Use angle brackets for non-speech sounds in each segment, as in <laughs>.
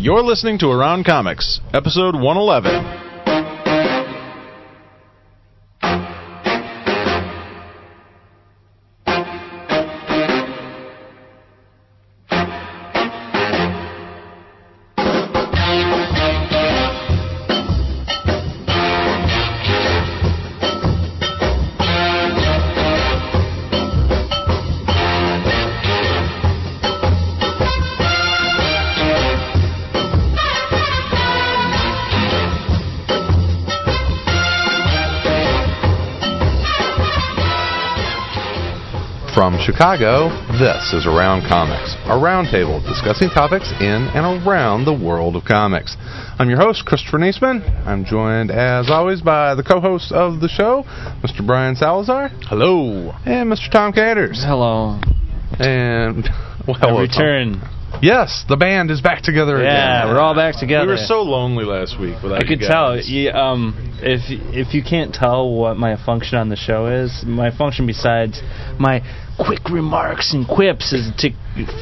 You're listening to Around Comics, episode 111. From Chicago, this is Around Comics, a roundtable discussing topics in and around the world of comics. I'm your host, Christopher Neseman. I'm joined, as always, by the co-host of the show, Mr. Brian Salazar. Hello. And Mr. Tom Caters. Hello. And, <laughs> well, hello, return. Tom. Yes, the band is back together Yeah, again. we're all back together. We were so lonely last week without I could you tell. guys. You, um, if if you can't tell what my function on the show is, my function besides my quick remarks and quips as to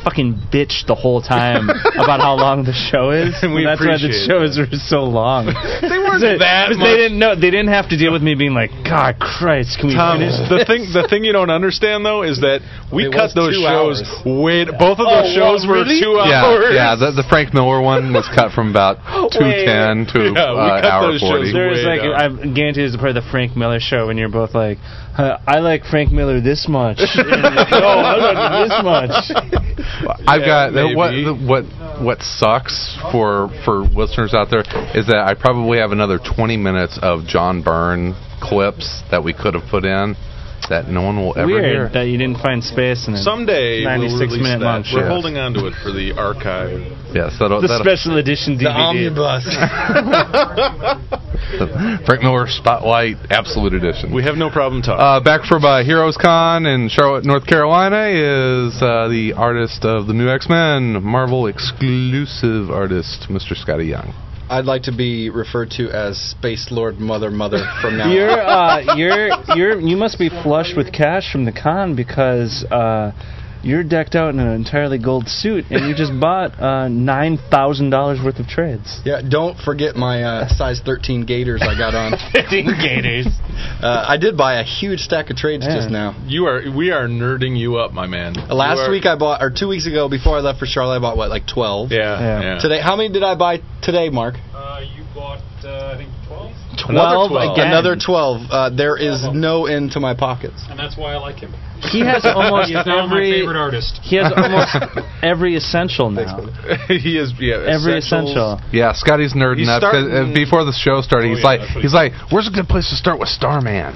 fucking bitch the whole time <laughs> about how long the show is. And <laughs> we that's why the appreciate shows are so long. They weren't Because that much. They didn't know. They didn't have to deal with me being like, God Christ, can we Tom, finish? the thing the thing you don't understand though is that we It cut those shows hours. way both of those Oh, shows wow, were two yeah, hours. yeah. The, the Frank Miller one was cut from about <laughs> two ten to Yeah, uh, hour forty. There was way like. I guarantee it's part of the Frank Miller show, and you're both like, "I like Frank Miller this much." And you're like, no, I like this much. <laughs> I've got what what what sucks for for listeners out there is that I probably have another 20 minutes of John Byrne clips that we could have put in that no one will ever Weird hear. that you didn't find space in it. Someday we'll 96 minute that. lunch. We're Yeah. holding on to it for the <laughs> archive. Yes, that'll, the that'll special edition DVD. The DVD. omnibus. <laughs> the Frank Miller Spotlight Absolute Edition. We have no problem talking. uh, back from uh, Heroes Con in Charlotte, North Carolina, is uh, the artist of the new X Men, Marvel exclusive artist, Mr. Skottie Young. I'd like to be referred to as Space Lord Mother Mother from now You're on. uh, you're you're you must be flush with cash from the con because uh, you're decked out in an entirely gold suit and you just <laughs> bought uh, nine thousand dollars worth of trades. Yeah, don't forget my uh, size 13 gaiters I got on. <laughs> Fifteen gators. Uh, I did buy a huge stack of trades Yeah. just now. you are we are nerding you up, my man. Last week I bought, or two weeks ago before I left for Charlotte, I bought what, like 12? Yeah, Yeah. yeah. Today, how many did I buy today, Mark? Uh, you bought, uh, I think, 12? Twelve again. Another 12. Uh, there is no end to my pockets. And that's why I like him. He has <laughs> almost He's now my every. favorite artist. He has <laughs> almost every essential now. <laughs> he is yeah. Every essential. Yeah, Skottie's nerding He's up 'cause, uh, starting- before the show started. Oh, he's yeah, like, he's like, "Where's a good place to start with Starman?"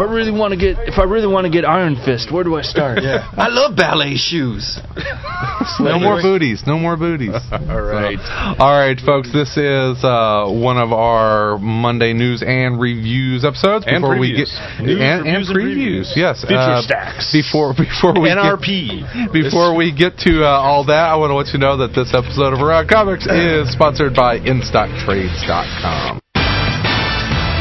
If I really want to get, if I really want to get Iron Fist, where do I start? Yeah. I love ballet shoes. <laughs> no more booties. No more booties. <laughs> All right. All right, folks. This is uh, one of our Monday news and reviews episodes. And before we get. News, and, and reviews, and previews. previews. Yes. Feature uh, stacks. Before before we NRP. Get, <laughs> before we get to uh, all that, I want to let you know that this episode of Around Comics is sponsored by InStockTrades.com.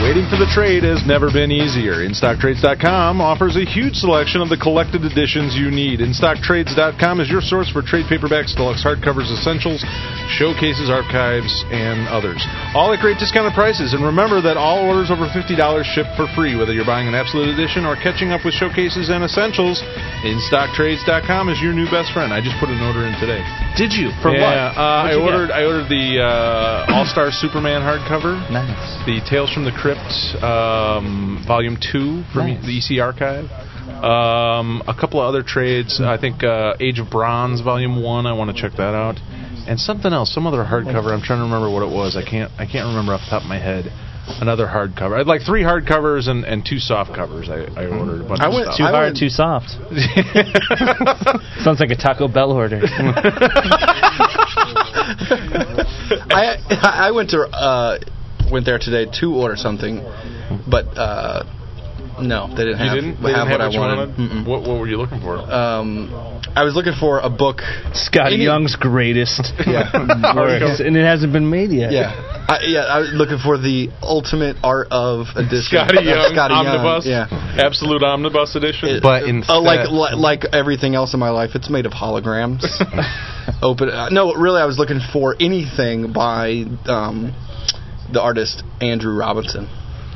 Waiting for the trade has never been easier. InStockTrades.com offers a huge selection of the collected editions you need. InStockTrades.com is your source for trade paperbacks, deluxe hardcovers, essentials, showcases, archives, and others. All at great discounted prices. And remember that all orders over $50 ship for free, whether you're buying an absolute edition or catching up with showcases and essentials. InStockTrades.com is your new best friend. I just put an order in today. Did you? For yeah, what? Uh, I ordered. get? I ordered the uh, All Star Superman hardcover Nice. the Tales from the Crypt, um, Volume Two from Nice. the EC Archive. Um, a couple of other trades. I think uh, Age of Bronze, Volume One. I want to check that out. And something else, some other hardcover. I'm trying to remember what it was. I can't. I can't remember off the top of my head. Another hardcover. I'd like three hardcovers and, and two soft covers. I, I ordered a bunch I of went- stuff. Too I hard, went- too soft. <laughs> Sounds like a Taco Bell order. <laughs> I I went to uh, went there today to order something, but uh, no, they didn't you have, didn't. They have didn't what have I what you wanted. wanted. What, what were you looking for? Um, I was looking for a book. Skottie Any- Young's greatest <laughs> Yeah. <laughs> works, and it hasn't been made yet. Yeah, I, yeah. I was looking for the ultimate art of edition. Skottie Young Skottie Omnibus. Young. Yeah. Absolute Omnibus edition. It- But uh, instead- like li- like everything else in my life, it's made of holograms. <laughs> open. Uh, no, really, I was looking for anything by um, the artist Andrew Robinson.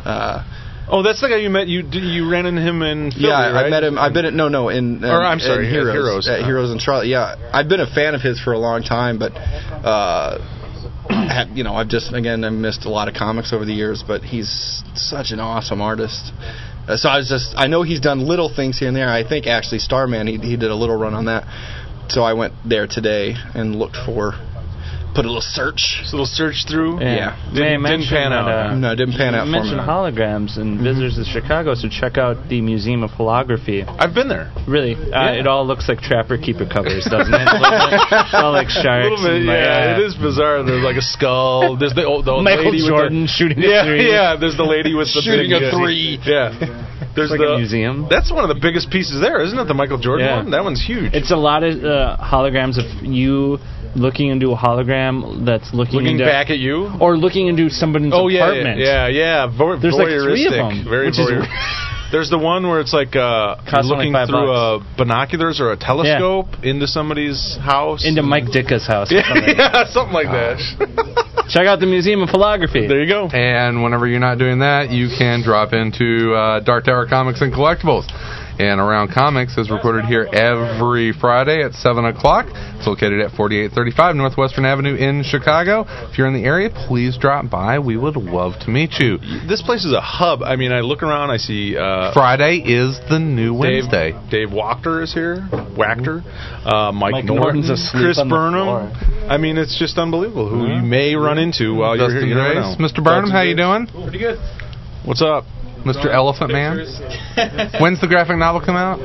Uh, Oh, that's the guy you met. You you ran into him in Philly, yeah, right? I met him. I've been at no, no, in um, Or, I'm sorry, in at Heroes, Heroes. at Heroes in Charlotte. Yeah, I've been a fan of his for a long time, but uh, <clears throat> you know, I've just again I missed a lot of comics over the years, but he's such an awesome artist. Uh, so I was just I know he's done little things here and there. I think actually Starman he he did a little run on that. So I went there today and looked for put a little search. Just a little search through. Yeah. May I Didn't- didn't mention pan that, out. uh, No, it didn't pan out You for mentioned me. holograms and visitors to Chicago, so check out the Museum of Holography. I've been there. Really, uh, it all looks like Trapper Keeper covers, <laughs> doesn't it? A little bit. It's all like <laughs> A sharks. little bit, and, like, yeah, uh, it is bizarre. There's like a skull. There's the old, the old Michael lady Jordan with shooting the, a yeah, three. yeah. There's the lady with the Shooting big, a uh, three. Yeah, <laughs> there's like the a museum. That's one of the biggest pieces there, isn't it? The Michael Jordan Yeah. one. That one's huge. It's a lot of uh, holograms of you looking into a hologram that's looking, looking into back at you. or looking into somebody's Oh yeah, apartment. yeah, yeah. Vo- There's like three of them, Very which is voyeur- <laughs> There's the one where it's like uh, Costs only looking five through uh, binoculars or a telescope into somebody's house. Into Mike Dicka's house. or Yeah, <laughs> something. yeah, something like that. Check out the Museum of Holography. there you go. And whenever you're not doing that, you can drop into uh, Dark Tower Comics and Collectibles. And Around Comics is recorded here every Friday at 7 o'clock. It's located at 4835 Northwestern Avenue in Chicago. If you're in the area, please drop by. We would love to meet you. This place is a hub. I mean, I look around, I see uh, Friday is the new Dave, Wednesday. Dave Wachter is here. Wachter. Uh, Mike, Mike Norton. Norton's asleep Chris on the Burnham. floor. I mean, it's just unbelievable who you may run into while you're here. You Grace. Mr. Burnham, how you doing? Pretty good. What's up? Mr. Elephant Man. When's the graphic novel come out?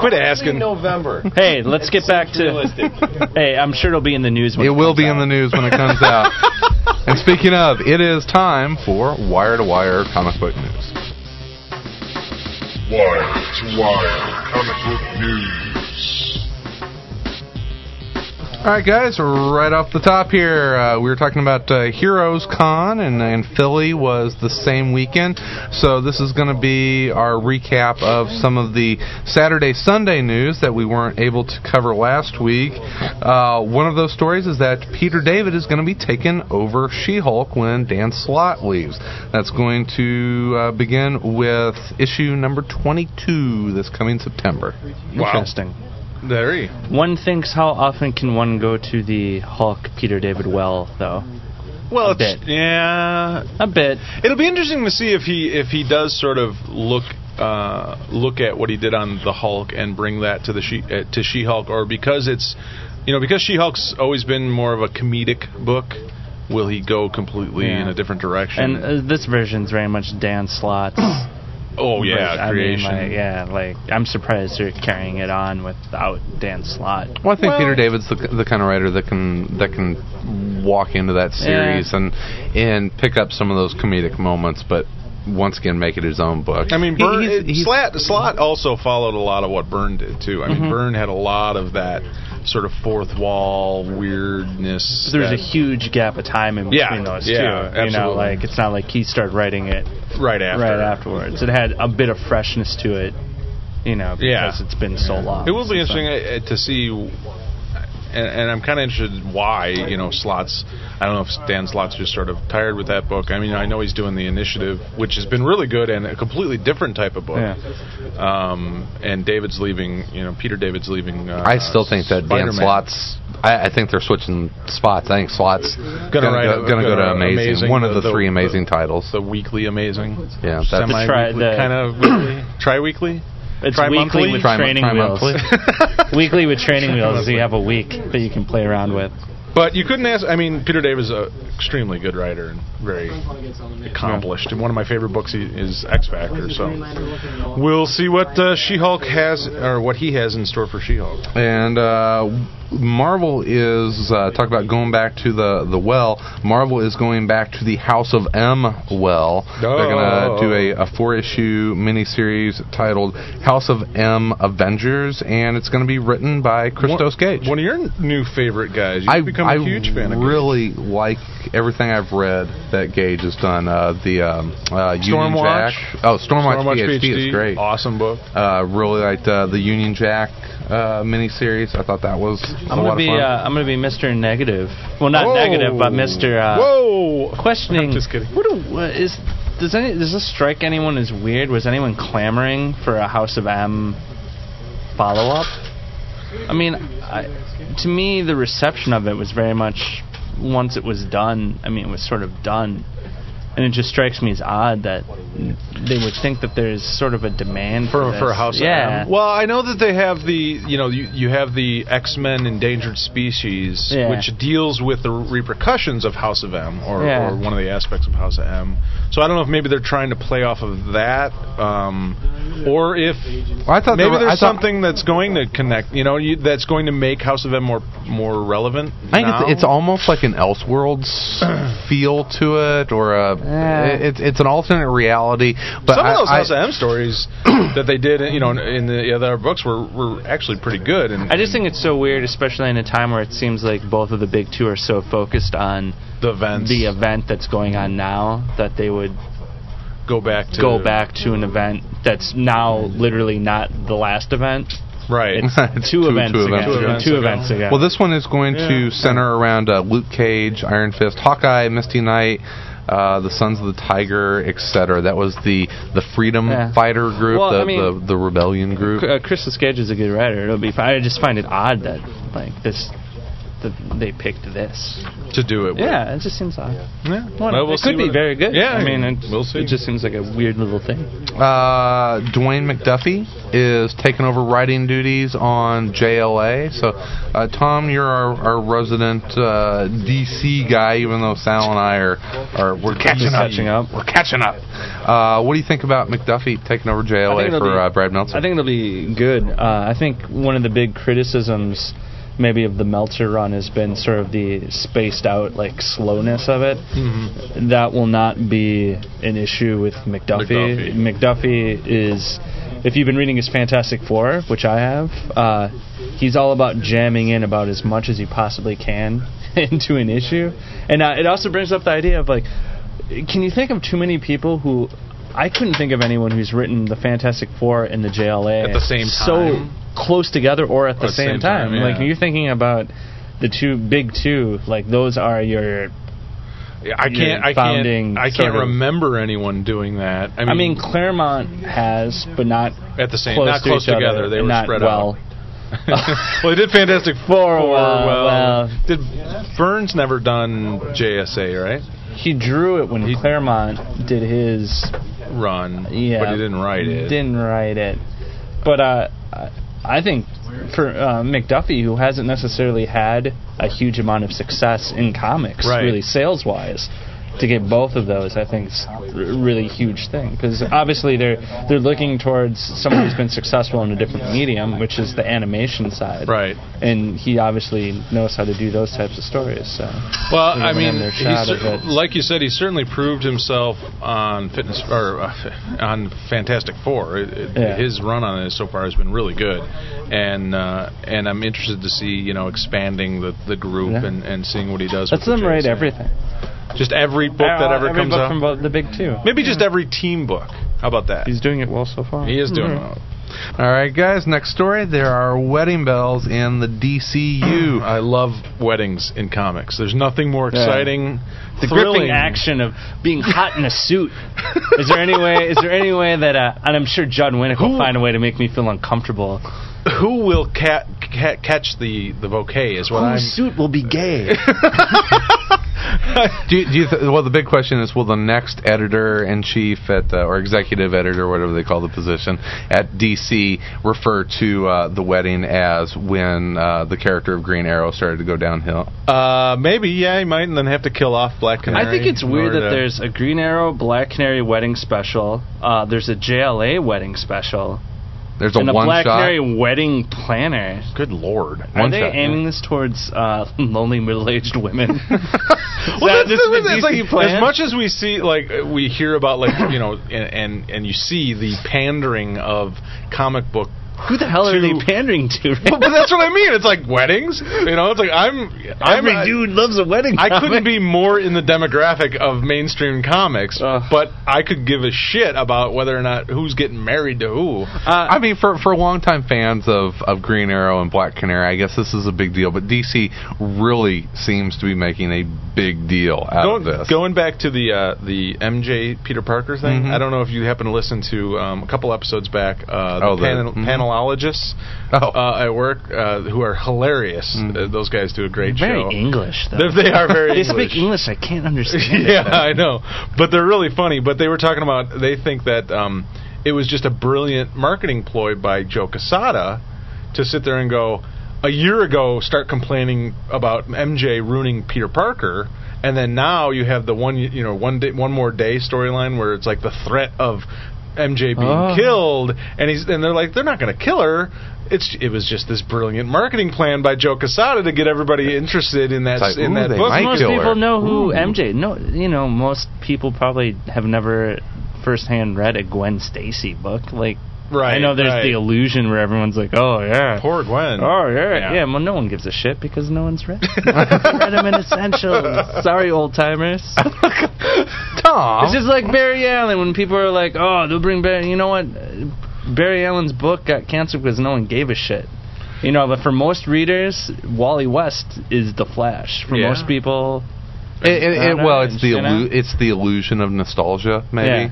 Quit asking. November. Hey, let's get back to. hey, I'm sure it'll be in the news. When It will comes be in the news when it comes out. <laughs> and speaking of, it is time for Wire to Wire comic book news. Wire to Wire Comic Book News. All right, guys, right off the top here, uh, we were talking about uh, Heroes Con, and, and Philly was the same weekend. So this is going to be our recap of some of the Saturday, Sunday news that we weren't able to cover last week. Uh, one of those stories is that Peter David is going to be taking over She-Hulk when Dan Slott leaves. That's going to uh, begin with issue number 22 this coming September. Interesting. He. One thinks, how often can one go to the Hulk Peter David well, though? Well, A it's, bit. yeah. A bit. It'll be interesting to see if he if he does sort of look uh, look at what he did on the Hulk and bring that to the she uh, to She Hulk, or because it's you know because She Hulk's always been more of a comedic book. Will he go completely Yeah. in a different direction? And uh, this version's very much Dan Slott's. <clears throat> oh yeah, I mean, creation. like, yeah, like I'm surprised they're carrying it on without Dan Slott. Well, I think Well- Peter David's the, the kind of writer that can that can walk into that series and and pick up some of those comedic moments, but once again make it his own book. I mean, He- Byrne, he's- it- he's- Slott, Slott also followed a lot of what Byrne did too. I mean, Mhm. Byrne had a lot of that sort of fourth wall weirdness. There's a huge gap of time in Yeah, between those yeah, two. You know, like it's not like he started writing it right after. right afterwards. It had a bit of freshness to it. You know, because Yeah. it's been so long. It will be interesting uh, to see, and, and I'm kind of interested why you know Slott's. I don't know if Dan Slott's just sort of tired with that book. I mean, I know he's doing the initiative, which has been really good and a completely different type of book. Yeah. Um, and David's leaving. You know, Peter David's leaving. Uh, I still think that Dan Spider-Man. Slott's. I, I think they're switching spots. I think Slott's gonna, write go, a- gonna go to gonna- amazing, Amazing, one of the- the, the- three the- amazing titles. the weekly amazing. Yeah, that's Semi tri- weekly, the- kind of weekly, tri weekly. It's Tri-monthly? weekly with Tri- training wheels. tri-monthly. <laughs> weekly with training wheels, so you have a week that you can play around with. But you couldn't ask. I mean, Peter David is an extremely good writer and very accomplished. And one of my favorite books is X Factor. So we'll see what uh, She-Hulk has, or what he has in store for She-Hulk. And uh, Marvel is uh, talk about going back to the the well. Marvel is going back to the House of M well. They're Oh. going to do a, a four issue miniseries titled House of M Avengers, and it's going to be written by Christos Gage. One of your new favorite guys. You've I, become I a huge fan of Gage. really like everything I've read that Gage has done. Uh, the um, uh, Union Stormwatch. Jack. Oh, Stormwatch, Stormwatch PhD, is great. Awesome book. Uh, really liked uh, the Union Jack uh, miniseries. I thought that was I'm gonna be uh, I'm gonna be Mr. Negative. Well, not Whoa. negative, but Mr. Uh, Whoa! <laughs> questioning. I'm just kidding. What, do, what is does any does this strike anyone as weird? Was anyone clamoring for a House of M follow up? I mean, I, to me, the reception of it was very much once it was done. I mean, it was sort of done, and it just strikes me as odd that they would think that there's sort of a demand for for, for a. House yeah. of M. Well, I know that they have the you know you, you have the X Men Endangered Species, Yeah. which deals with the repercussions of House of M, or, Yeah. or one of the aspects of House of M. So I don't know if maybe they're trying to play off of that, um, or if Well, I thought maybe there were- there's I thought- something that's going to connect. You know, you, that's going to make House of M more more relevant. I think now. it's, it's almost like an Elseworlds <clears throat> feel to it, or a Yeah. it's it's an alternate reality. But Some I, of those I- House of M stories <clears throat> that they did, you know, in the other books were, were actually pretty good. And I just think it's so weird, especially in a time where it seems like both of the big two are so focused on the events the event that's going on now that they would go back to go back to an event that's now literally not the last event. right. It's It's <laughs> two, two- events two ago. events ago. Two Two events ago. Well, this one is going to center around uh, Luke Cage, Iron Fist, Hawkeye, Misty Knight, uh, the Sons of the Tiger, etc. That was the the Freedom Yeah. Fighter group, Well, the, I mean- the the Rebellion group. uh, Christos Gage is a good writer. It'll be. I just find it odd that like this that they picked this. to do it. With. Yeah, it just seems odd. Yeah. Well, Well, we'll it could be what- very good. Yeah, I mean, it, we'll see. It just seems like a weird little thing. Uh, Dwayne McDuffie is taking over writing duties on JLA. So, uh, Tom, you're our, our resident uh, DC guy, even though Sal and I are, are we're catching up. catching up. We're catching up. Uh, what do you think about McDuffie taking over JLA for be- uh, Brad Meltzer? I think it'll be good. Uh, I think one of the big criticisms, maybe of the Meltzer run, has been sort of the spaced out like slowness of it. Mm-hmm. That will not be an issue with McDuffie. McDuffie is, if you've been reading his Fantastic Four, which I have, uh, he's all about jamming in about as much as he possibly can <laughs> into an issue, and uh, it also brings up the idea of like, can you think of too many people who I couldn't think of anyone who's written the Fantastic Four and the JLA At the same so time? Close together or at the, the same, same time. time, Like yeah. when you're thinking about the two big two, like those are your. I can't. I founding can't. I can't remember anyone doing that. I mean, I mean, Claremont has, but not at the same, close not to close each other, together. They were not spread well. out. <laughs> <laughs> well, they did Fantastic Four. well, well, well. did Byrne's never done JSA right? He drew it when Claremont did his Run, Yeah, but he didn't write it. Didn't write it, but uh, I- think for uh, McDuffie, who hasn't necessarily had a huge amount of success in comics, Right. really sales wise, to get both of those, I think is a really huge thing because obviously they're they're looking towards someone who's been successful in a different medium, which is the animation side, Right. And he obviously knows how to do those types of stories. So Well, I mean, cer- like you said, he certainly proved himself on fitness or uh, on Fantastic Four. It, it- Yeah. His run on it so far has been really good, and uh, and I'm interested to see you know expanding the, the group Yeah. and, and seeing what he does. let's write everything. Just every book that ever every comes book out. from both the big two. Maybe just every team book. How about that? He's doing it well so far. he is doing Mhm. well. All right, guys. Next story. There are wedding bells in the DCU. I love weddings in comics. There's nothing more Yeah. exciting, the thrilling. gripping action of being hot in a suit. <laughs> is there any way? Is there any way that? Uh, and I'm sure Judd Winick will Who- find a way to make me feel uncomfortable. Who will ca- ca- catch the the bouquet? Is what I'm. Suit will be gay? <laughs> <laughs> <laughs> Do you, do you th- well, the big question is: Will the next editor in chief at uh, or executive editor, whatever they call the position at DC, refer to uh, the wedding as when uh, the character of Green Arrow started to go downhill? Uh, maybe, yeah, he might, and then have to kill off Black Canary. I think it's weird that there's a Green Arrow, Black Canary wedding special. Uh, there's a JLA wedding special, There's a and a one Black shot. Canary wedding planner. Good lord. Are One they shot, aiming yeah. this towards uh, <laughs> lonely middle-aged women? <laughs> Well, <laughs> That- that's this like, plan? as much as we see, like uh, we hear about, like you know, and, and and you see the pandering of comic book Who the hell are they pandering to? <laughs> but that's what I mean. It's like weddings. You know, it's like I'm. I'm Every dude loves a wedding. I comic. couldn't be more in the demographic of mainstream comics, Ugh. but I could give a shit about whether or not who's getting married to who. I mean, for for longtime fans of, of Green Arrow and Black Canary, I guess this is a big deal. But DC really seems to be making a big deal out Going, of this. going back to the uh, the MJ Peter Parker thing, Mhm. I don't know if you happen to listen to um, a couple episodes back. Uh, the, Oh, the- panel, mhm. Panelologists Oh. uh, at work uh, who are hilarious. Uh, those guys do a great job. very show. English though. They're- they are very <laughs> They English. speak English. I can't understand. <laughs> yeah, it. I know, but they're really funny. But they were talking about they think that um, it was just a brilliant marketing ploy by Joe Quesada to sit there and go a year ago start complaining about MJ ruining Peter Parker, and then now you have the one you know one day one more day storyline where it's like the threat of MJ being Oh. killed, and he's and they're like they're not going to kill her. It's it was just this brilliant marketing plan by Joe Quesada to get everybody interested in that like, in that book. most kill her. people know who Ooh. MJ. No, you know, most people probably have never firsthand read a Gwen Stacy book. Like, Right, I know there's right. the illusion where everyone's like, "Oh yeah, Poor Gwen. Oh yeah, Yeah. yeah. Well, no one gives a shit because no one's read. <laughs> <laughs> read them in essentials. Sorry, old timers. <laughs> <laughs> Tom, It's just like Barry Allen when people are like, "Oh, they'll bring Barry." You know what? Barry Allen's book got canceled because no one gave a shit. You know, but for most readers, Wally West is the Flash. For Yeah. most people, it, it, it, well, and it's the illu- it's the illusion of nostalgia, maybe. Yeah.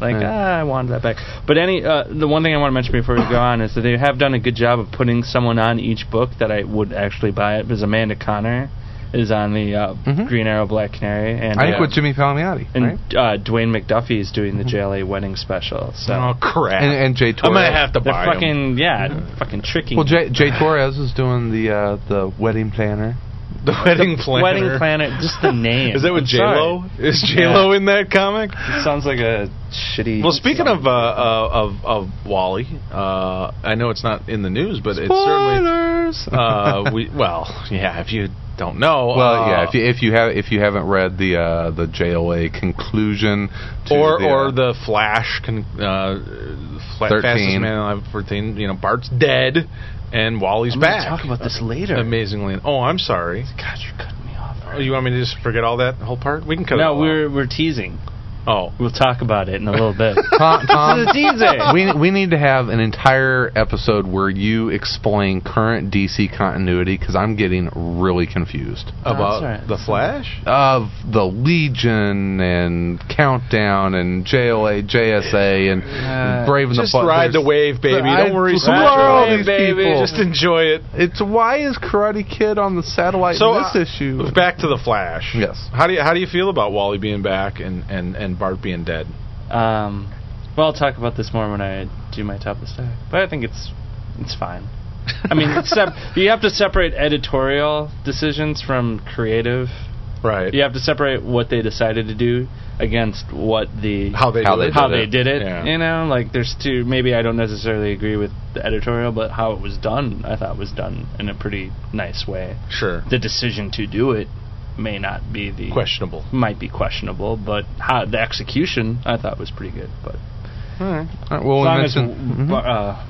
like Yeah. ah, I wanted that back. But any uh, the one thing I want to mention before we go on is that they have done a good job of putting someone on each book that I would actually buy it. Because Amanda Conner is on the uh, Mhm. Green Arrow, Black Canary, and I think uh, with Jimmy Palmiotti, and right? uh, Dwayne McDuffie is doing the JLA wedding special. So Oh crap! And, and J. Torres. I'm gonna have to they're buy 'em. fucking yeah, fucking tricking. Well, Jay, Jay <laughs> Torres is doing the uh, the wedding planner. <laughs> the wedding planner. Wedding Planet, just the name. <laughs> Is that with I'm J sorry. Lo? Is J Lo in that comic? It sounds like a shitty. Well, speaking of uh, uh, of of Wally, uh, I know it's not in the news, but it's certainly Spoilers. uh, we well, yeah. If you don't know, well, uh, yeah. If you if you have if you haven't read the uh, the JLA conclusion to or the, or uh, the Flash, con, uh, fla- 13. fastest man alive, fourteen. You know, Bart's dead, and Wally's I'm gonna back. talk about this later. Amazingly. Oh, I'm sorry. God, you're cutting me off. Oh, you want me to just forget all that whole part? We can cut it. No, all we're we're teasing. Out. Oh, We'll talk about it in a little bit. Tom, <laughs> Tom, This is a teaser. we we need to have an entire episode where you explain current DC continuity because I'm getting really confused about all right. the Flash. of the Legion and Countdown and JLA, JSA and Uh, Brave and Just the Butt- ride the wave, baby. I- Don't worry. who Smash are all these baby. people? Just enjoy it. It's why is Karate Kid on the satellite So in this uh, issue? Back to the Flash. Yes. How do you how do you feel about Wally being back and and and Bart being dead? Um, well, I'll talk about this more when I do my top of the stack. But I think it's it's fine. I mean, <laughs> except you have to separate editorial decisions from creative. Right. You have to separate what they decided to do against what the How they How do they it. how did they it. did it. Yeah. You know, like there's two. Maybe I don't necessarily agree with the editorial, but how it was done, I thought was done in a pretty nice way. Sure. The decision to do it may not be the Questionable. might be questionable, but how the execution I thought was pretty good. But All right. All right, well, as long as mentioned- w- Mhm. uh,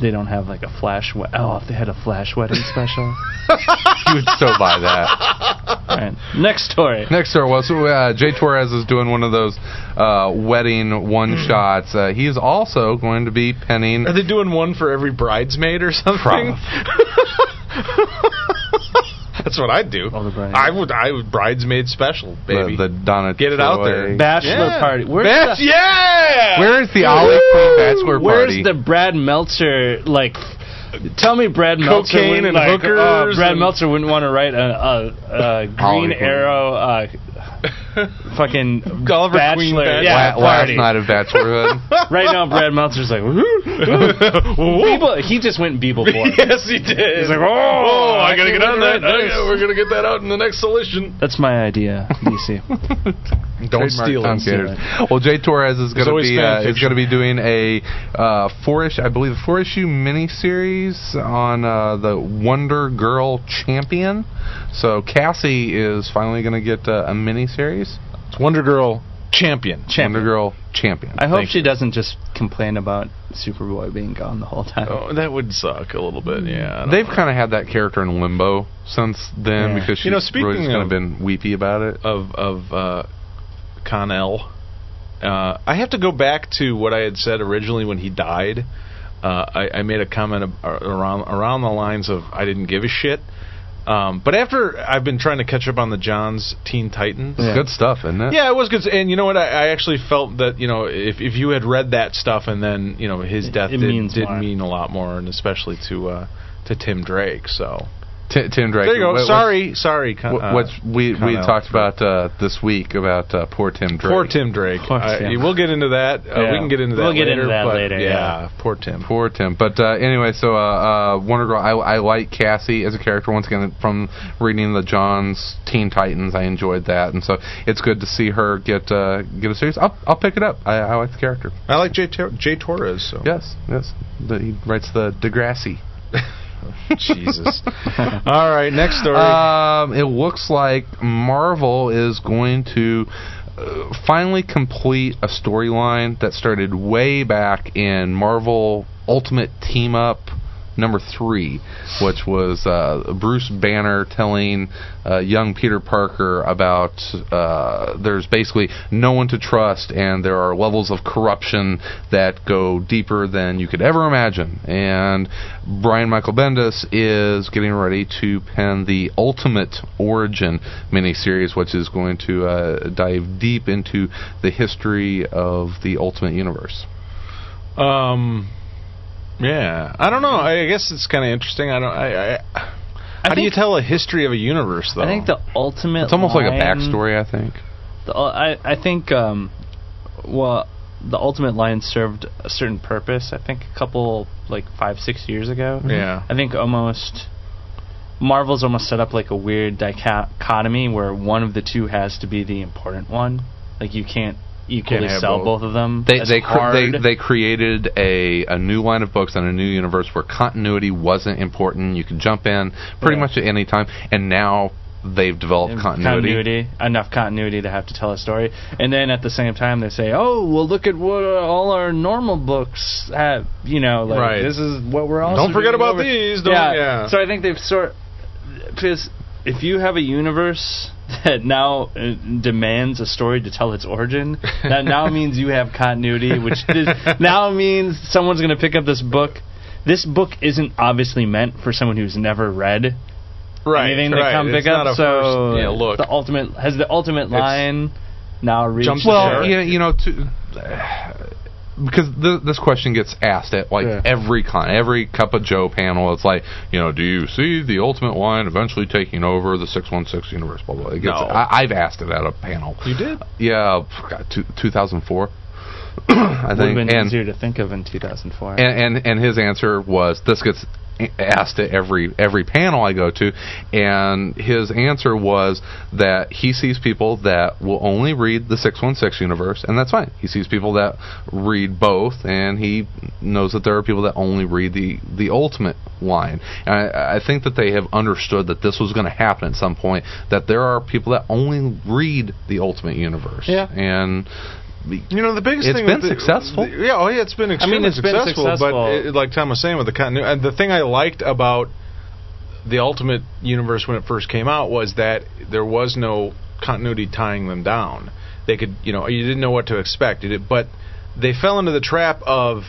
they don't have like a flash. We- oh, if they had a flash wedding special. <laughs> you would still buy that. All right, next story. Next story was uh, J. Torres is doing one of those uh, wedding one shots. Uh, he is also going to be penning. Are they doing one for every bridesmaid or something? <laughs> That's what I'd do. Oh, the bride. I would. I would bridesmaid special, baby. The, the Donna Get it out there. Bachelor Yeah. party. Where's Bach- the, yeah. Where is the Ollie Queen bachelor Where's party? the Brad Meltzer like? Tell me, Brad Meltzer Cocaine wouldn't and like, hookers uh, Brad and- Meltzer wouldn't want to write a, a, a Green Arrow uh, <laughs> fucking Oliver Queen bachelor. Bachelor. Yeah, La- last party. night of bachelorhood? <laughs> Right now, Brad Meltzer's like, Beeble, he just went Beebleboy. <laughs> yes, he did. He's like, oh, I gotta get on that. to Oh, yeah, we're gonna get that out in the next solution. That's my idea, DC. Don't Trademark steal Tom it. Well, J. Torres is going to be uh, is going to be doing a uh, four issue, I believe, a four issue miniseries on uh, the Wonder Girl Champion. So Cassie is finally going to get uh, a miniseries. It's Wonder Girl champion. Wonder Girl champion. I hope Thank she you. doesn't just complain about Superboy being gone the whole time. Oh, that would suck a little bit. Yeah, They've kind of had that character in limbo since then Yeah. because she's You know, really speaking just kind of of- been weepy about it. of of uh, Conner. Uh, I have to go back to what I had said originally when he died. Uh, I, I made a comment ab- around around the lines of I didn't give a shit. Um, but after I've been trying to catch up on the Johns Teen Titans, It's good stuff, isn't it? yeah, it was good. And you know what? I, I actually felt that you know if if you had read that stuff and then you know his death it did, did mean a lot more, and especially to uh, to Tim Drake. So T- Tim Drake. there you go. What- sorry, sorry. Con- What, uh, what's we we talked about uh, this week about uh, poor Tim Drake. Poor Tim Drake. Poor I- Tim. we'll get into that. Uh, Yeah. We can get into that. We'll get later, into that later, yeah. poor Tim. Poor Tim. But uh, anyway, so uh, uh, Wonder Girl. I, I like Cassie as a character. Once again, from reading the Johns Teen Titans, I enjoyed that, and so it's good to see her get uh, get a series. I'll I'll pick it up. I, I like the character. I like Jay, Tor- J. Torres. So Yes, yes. The, he writes the Degrassi. <laughs> <laughs> Jesus. All right, next story. Um, it looks like Marvel is going to uh, finally complete a storyline that started way back in Marvel Ultimate Team Up number three, which was uh, Bruce Banner telling uh, young Peter Parker about uh, there's basically no one to trust and there are levels of corruption that go deeper than you could ever imagine. And Brian Michael Bendis is getting ready to pen the Ultimate Origin miniseries, which is going to uh, dive deep into the history of the Ultimate Universe. um, yeah, I don't know. I guess it's kind of interesting. I don't. I. I how do you tell a history of a universe, though? I think the ultimate. It's almost like a backstory, I think. The, I I think um, well, the ultimate line served a certain purpose. I think a couple like five six years ago. Yeah. I think almost Marvel's almost set up like a weird dichotomy where one of the two has to be the important one. Like you can't equally have sell both. both. of them. They It's they, cr- hard. they they created a a new line of books on a new universe where continuity wasn't important. You could jump in pretty Yeah. much at any time, and now they've developed And continuity. enough continuity to have to tell a story, and then at the same time they say, "Oh, well, look at what uh, all our normal books have." You know, like Right. this is what we're also. Don't forget doing about over- these, don't- yeah. yeah. So I think they've sort because if you have a universe <laughs> that now uh, demands a story to tell its origin, that now <laughs> means you have continuity, which is, now means someone's going to pick up this book. This book isn't obviously meant for someone who's never read right, anything right. that come It's pick not up. a So first, yeah, look. the ultimate has the ultimate line now reached. Jumps Well, you know, you know, to, because th- this question gets asked at like Yeah. every con, every Cup of Joe panel. It's like, you know, do you see the Ultimate Line eventually taking over the six one six universe? Blah blah. It gets, No. I, I've asked it at a panel. you did. Yeah, two thousand four. <clears throat> I think. would have think, been and, easier to think of in 2004. and and and his answer was this gets asked at every every panel I go to and his answer was that he sees people that will only read the 616 universe and that's fine. He sees people that read both and he knows that there are people that only read the the ultimate line. And I, I think that they have understood that this was going to happen at some point that there are people that only read the ultimate universe. Yeah. and You know, the biggest It's thing been the- successful. the- yeah, oh yeah, it's been extremely it's been successful, successful. But it, like Tom was saying with the continuity, and the thing I liked about the Ultimate Universe when it first came out was that there was no continuity tying them down. They could, you know, you didn't know what to expect. It, but they fell into the trap of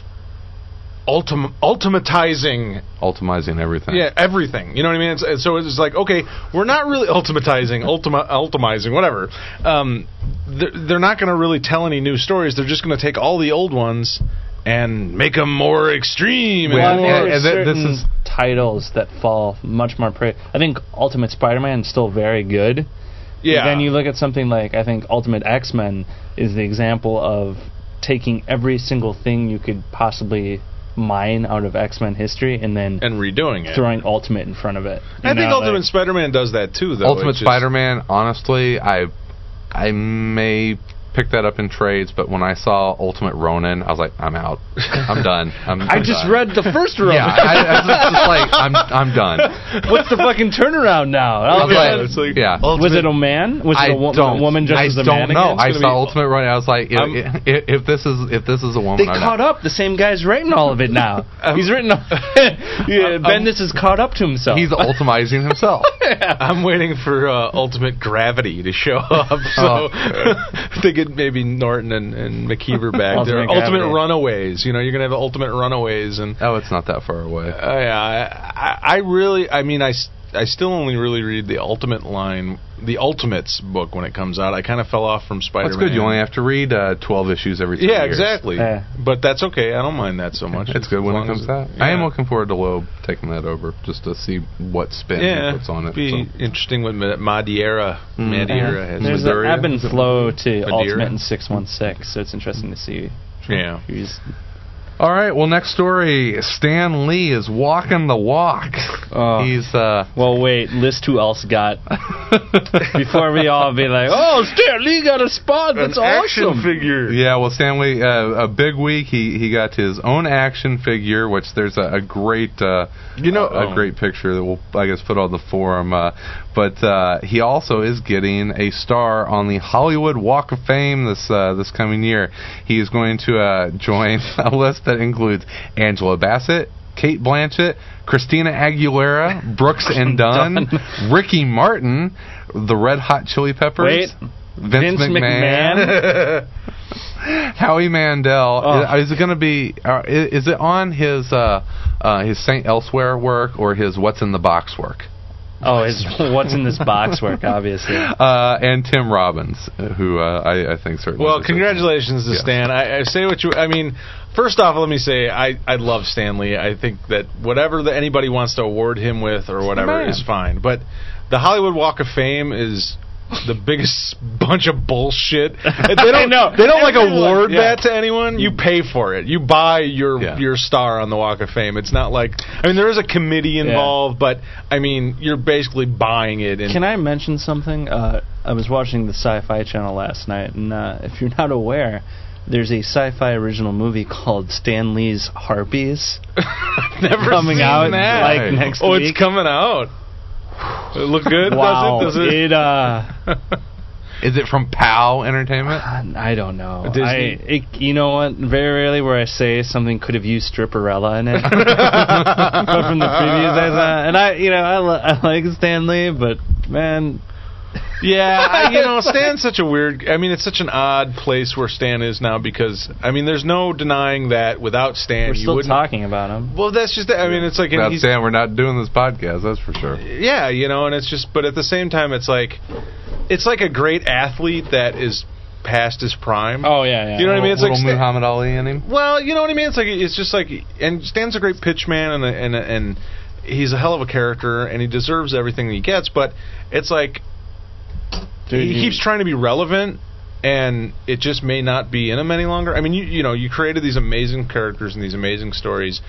ultim- ultimatizing ultimizing everything yeah, everything. You know what I mean? It's, it's- so it's like, okay, we're not really ultimatizing, ultima, ultimizing, whatever. Um, they're, they're not going to really tell any new stories. They're just going to take all the old ones and make them more extreme. Well, and and- more, and th- this certain is- titles that fall much more prey. I think Ultimate Spider-Man is still very good. yeah. Then you look at something like I think Ultimate X-Men is the example of taking every single thing you could possibly mine out of X-Men history and then and redoing it. throwing Ultimate in front of it. I You think know, Ultimate like- Spider-Man does that too, though. Ultimate Spider-Man. Honestly, I I may picked that up in trades, but when I saw Ultimate Ronin, I was like, I'm out. I'm done. I'm, I I'm just done. read the first row. Yeah, I, I was just like, I'm, I'm done. What's the fucking turnaround now? I was Oh, like, it's like yeah. was it a man? Was I it a, wo- don't. a woman dressed I as a don't know. again? I saw Ultimate Ronin. I was like, if, if, if this is if this is a woman, They I'm caught out. up. The same guy's writing all of it now. <laughs> He's written. All, <laughs> yeah, Bendis is caught up to himself. He's ultimizing himself. <laughs> I'm waiting for uh, Ultimate Gravity to show up, so they get maybe Norton and, and McKeever back. <laughs> They're Ultimate Ultimate Runaways. You know, you're gonna have Ultimate Runaways, and Oh, it's not that far away. uh, yeah, I, I, I really, I mean, I, I still only really read the Ultimate line, the Ultimates book when it comes out. I kind of fell off from Spider-Man. That's good. You only have to read uh, 12 issues every three yeah, years. exactly. Yeah. But that's okay. I don't mind that so much. It's good when it comes as- out. I am looking forward to Loeb taking that over just to see what spin Yeah, he puts on it. be so. interesting what Ma- Madeira, Mm. Madeira has. There's Madeira? an ebb and flow to Madeira? Ultimate in six one six, so it's interesting to see. Yeah. Who's All right. Well, next story. Stan Lee is walking the walk. Oh. He's uh. well, wait. List who else got <laughs> before we all be like, "Oh, Stan Lee got a spot. That's An action awesome." figure. Yeah, well, Stan Lee, uh, a big week. He he got his own action figure, which there's a, a great, uh, You know- a, a oh. great picture that we'll I guess put on the forum. Uh, but uh, he also is getting a star on the Hollywood Walk of Fame this uh, this coming year. He is going to uh, join <laughs> a list that includes Angela Bassett. Cate Blanchett, Christina Aguilera, <laughs> Brooks and Dunn, Ricky Martin, the Red Hot Chili Peppers, Wait. Vince, Vince McMahon, <laughs> Howie Mandel. Oh. Is, is it going to be? Uh, is, is it on his uh, uh, his Saint Elsewhere work or his What's in the Box work? Oh, it's <laughs> what's in this box work, obviously. Uh, and Tim Robbins, uh, who uh, I, I think certainly. Well, deserves it. congratulations to Yes. Stan. I, I say what you. I mean, first off, let me say I I love Stan Lee. I think that whatever that anybody wants to award him with or whatever is fine. But the Hollywood Walk of Fame is the biggest bunch of bullshit. <laughs> They don't know. They don't like award yeah. that to anyone. You pay for it. You buy your Yeah. your star on the Walk of Fame. It's not like I mean there is a committee involved, but I mean you're basically buying it. And Can I mention something? Uh, I was watching the Sci-Fi Channel last night, and uh, if you're not aware, there's a sci-fi original movie called Stan Lee's Harpies. <laughs> never coming seen out, that. like, next oh, week. it's coming out. It look good? wow, Does it? Does it? it uh, <laughs> Is it from POW Entertainment? I don't know. Disney? I, it, you know what? Very rarely where I say something could have used Stripperella in it, <laughs> but from the previews I saw, and I, you know, I, li- I like Stan Lee, but man, yeah, I, you know, <laughs> Stan's such a weird. I mean, it's such an odd place where Stan is now because I mean, there's no denying that without Stan, we're you still wouldn't. talking about him. Well, that's just. I mean, it's like and Without he's, saying we're not doing this podcast, that's for sure. yeah, you know, and it's just. But at the same time, it's like, it's like a great athlete that is past his prime. Oh yeah, yeah. You know what I mean? It's like Little Stan- Muhammad Ali in him. Well, you know what I mean. It's like it's just like, and Stan's a great pitch man, and and and he's a hell of a character, and he deserves everything he gets. But it's like Dude, he you- keeps trying to be relevant, and it just may not be in him any longer. I mean, you you know, you created these amazing characters and these amazing stories,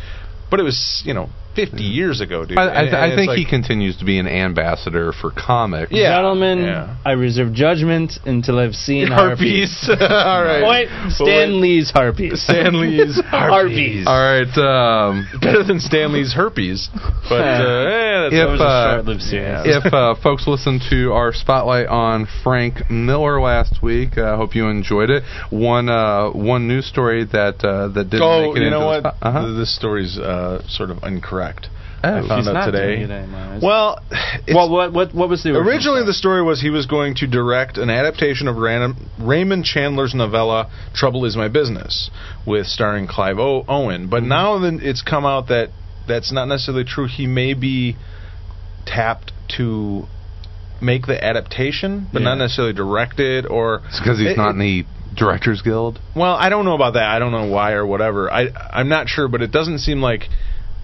but it was you know 50 years ago, dude. I, I, And- I think like- he continues to be an ambassador for comics. Yeah, Gentlemen, yeah. I reserve judgment until I've seen Harpies. Harpies. <laughs> All right. Wait, Stan Lee's Harpies. Stan Lee's <laughs> Harpies. All right. Um, Better than Stanley's herpes, but uh, that's If, uh, a short-lived series. if uh, folks listened to our spotlight on Frank Miller last week, I hope you enjoyed it. One uh, one news story that uh, that didn't Oh, make it you into know the what? spot- uh-huh. This story's uh, sort of incorrect. Oh. I found He's out not today. doing it anymore. Well, it's, well, what what what was the original originally the story? story was he was going to direct an adaptation of Ran- Raymond Chandler's novella "Trouble Is My Business" with starring Clive o- Owen. But mm-hmm. now then it's come out that that's not necessarily true. He may be tapped to make the adaptation, but not necessarily direct it or because he's It- not in the Directors Guild. Well, I don't know about that. I don't know why or whatever. I I'm not sure, but it doesn't seem like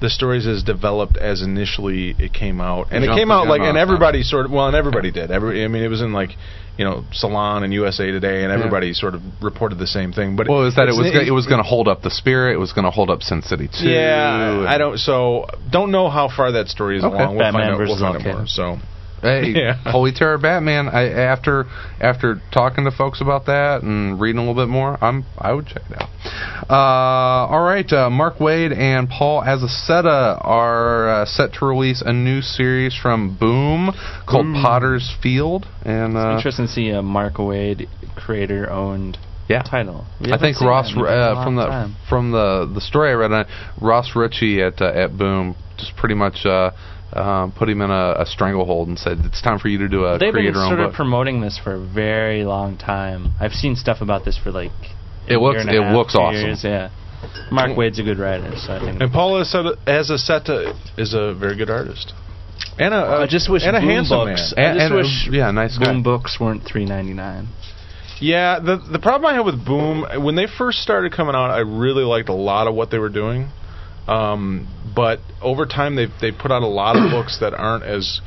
the story's as developed as initially it came out. And it came out like, and it, huh? everybody sort of, well, and everybody did. Every, I mean, it was in like, you know, Salon and USA Today, and everybody sort of reported the same thing. But Well, it was that it was go- it was going to hold up the spirit. It was going to hold up Sin City Two. Yeah, I don't. So don't know how far that story is Okay. along. We'll Batman find out. We'll versus find out more. So Hey, <laughs> Yeah. Holy Terror Batman. I after after talking to folks about that and reading a little bit more, I'm I would check it out. Uh, all right, uh, Mark Waid and Paul Azaceta are uh, set to release a new series from Boom called Potter's Field, and uh, Interesting to see a Mark Waid creator owned yeah. title. I think Ross that in a uh, from the time. from the the story I read on Ross Richie at uh, at Boom just pretty much uh, uh, put him in a, a stranglehold and said it's time for you to do a They've been creator own sort book. of promoting this for a very long time. I've seen stuff about this for like a It looks- year and a it half, looks two awesome. Years, yeah. Mark Waid's a good writer, so I think. And Paul Azaceta is a very good artist. And a, a I just wish and a handsome Books. man. I just and, uh, wish yeah, nice guy. Boom books weren't three ninety nine. Yeah, the the problem I had with Boom when they first started coming out, I really liked a lot of what they were doing. Um, but over time, they they put out a lot of <coughs> books that aren't as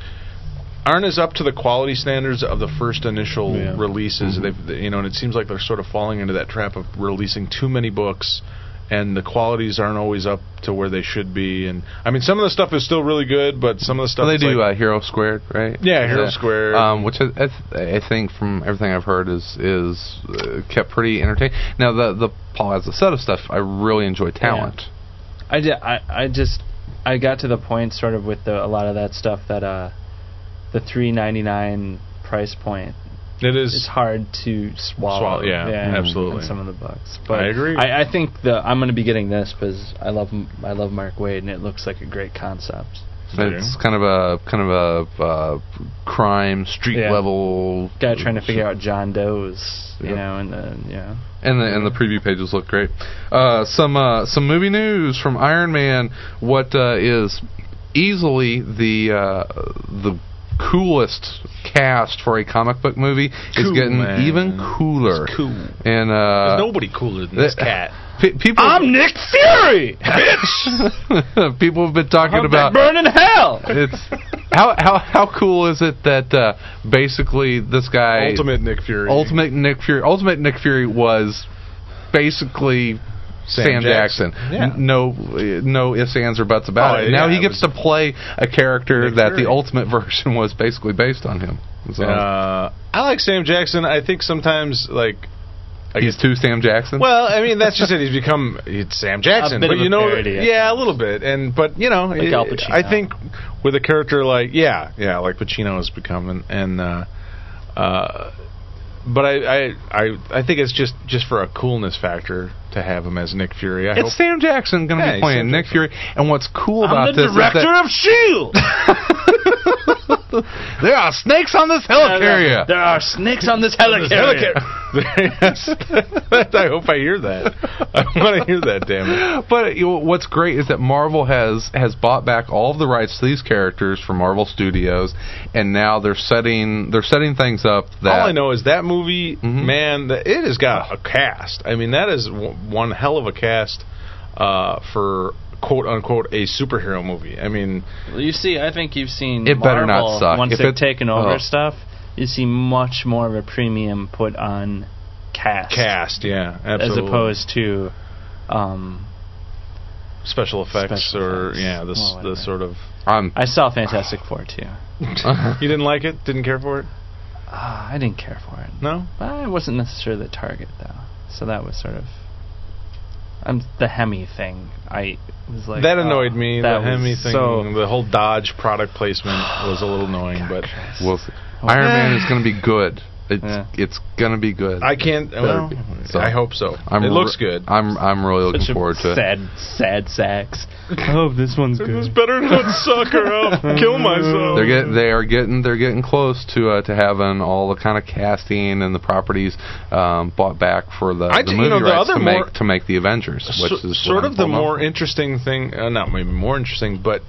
aren't as up to the quality standards of the first initial Yeah. releases. They've they- you know, and it seems like they're sort of falling into that trap of releasing too many books. And the qualities aren't always up to where they should be, and I mean, some of the stuff is still really good, but some of the stuff Well, they do like- uh, Hero Squared, right? Yeah, Hero Squared. Um, which I, I, th- I think from everything I've heard is is uh, kept pretty entertaining. Now the the Paul has a set of stuff I really enjoy. Talent. I, di- I, I just I got to the point sort of with the, a lot of that stuff that uh the three ninety nine price point it is is hard to swallow. Swallow, yeah, in- absolutely. In some of the books, but I agree. I, I think the I'm going to be getting this because I love M- I love Mark Waid and it looks like a great concept. It's kind of a kind of a uh, crime street Yeah. level Guy trying to figure out John Doe's, you Yep. know, and uh, yeah. And the and the preview pages look great. Uh, some uh, some movie news from Iron Man. What uh, is easily the uh, the coolest cast for a comic book movie is getting man. even cooler. It's cool. And uh, There's nobody cooler than this cat. pe- people I'm Nick Fury. bitch. <laughs> people have been talking I'm about burning hell. it's how how how cool is it that uh, basically this guy Ultimate Nick Fury. Ultimate Nick Fury Ultimate Nick Fury was basically Sam, Sam Jackson. Jackson. Yeah. No, uh, no ifs, ands, or buts about Oh, it. Now yeah, he gets to play a character Nick that Fury. the Ultimate <laughs> version was basically based on him. So Uh, I like Sam Jackson. I think sometimes like I he's guess- too Sam Jackson. Well, I mean that's just it. He's become it's Sam Jackson, A bit but of you a know, parody, yeah, a little bit. And but you know, Like it- Al Pacino. I think with a character like yeah, yeah, like Pacino has become, and, and uh, uh, but I, I I I think it's just just for a coolness factor to have him as Nick Fury. I it's hope. Sam Jackson going to Yeah, be playing Sam Nick Jackson. Fury. And what's cool about this? I'm the director is that of Shield. <laughs> <laughs> there are snakes on this helicarrier. There are snakes on this <laughs> helicarrier. <laughs> yes. I hope I hear that. I want to hear that. Damn it. But you know, what's great is that Marvel has has bought back all of the rights to these characters from Marvel Studios, and now they're setting they're setting things up that All I know is that movie, Mhm. man, it has got a cast. I mean, that is one hell of a cast uh, for quote unquote a superhero movie. I mean, Well, you see, I think you've seen It better not suck. Once If they've it- taken over oh. stuff, you see much more of a premium put on cast, cast, yeah, as opposed to um, special effects Special or effects. yeah, this s Well, the sort of. I'm I saw Fantastic Four too. <laughs> You didn't like it? Didn't care for it? Uh, I didn't care for it. No. But I wasn't necessarily the target though, so that was sort of. I'm the Hemi thing. I was like that oh, annoyed oh, me. that The Hemi thing, So, the whole Dodge product placement was a little <sighs> annoying, but we'll see. Iron eh. Man is going to be good. It's Yeah. it's going to be good. I can't. Well, be. So, I hope so. I'm it looks re- good. I'm I'm really looking a forward to it. sad, sad sacks. I hope this one's It was good. better not suck or I'll kill myself. They're get they are getting they're getting close to uh, to having all the kind of casting and the properties um, bought back for the, I the ju- movie you know, the rights other to make to make the Avengers, which So- is sort of I'm the more for. interesting thing. Uh, not maybe more interesting, but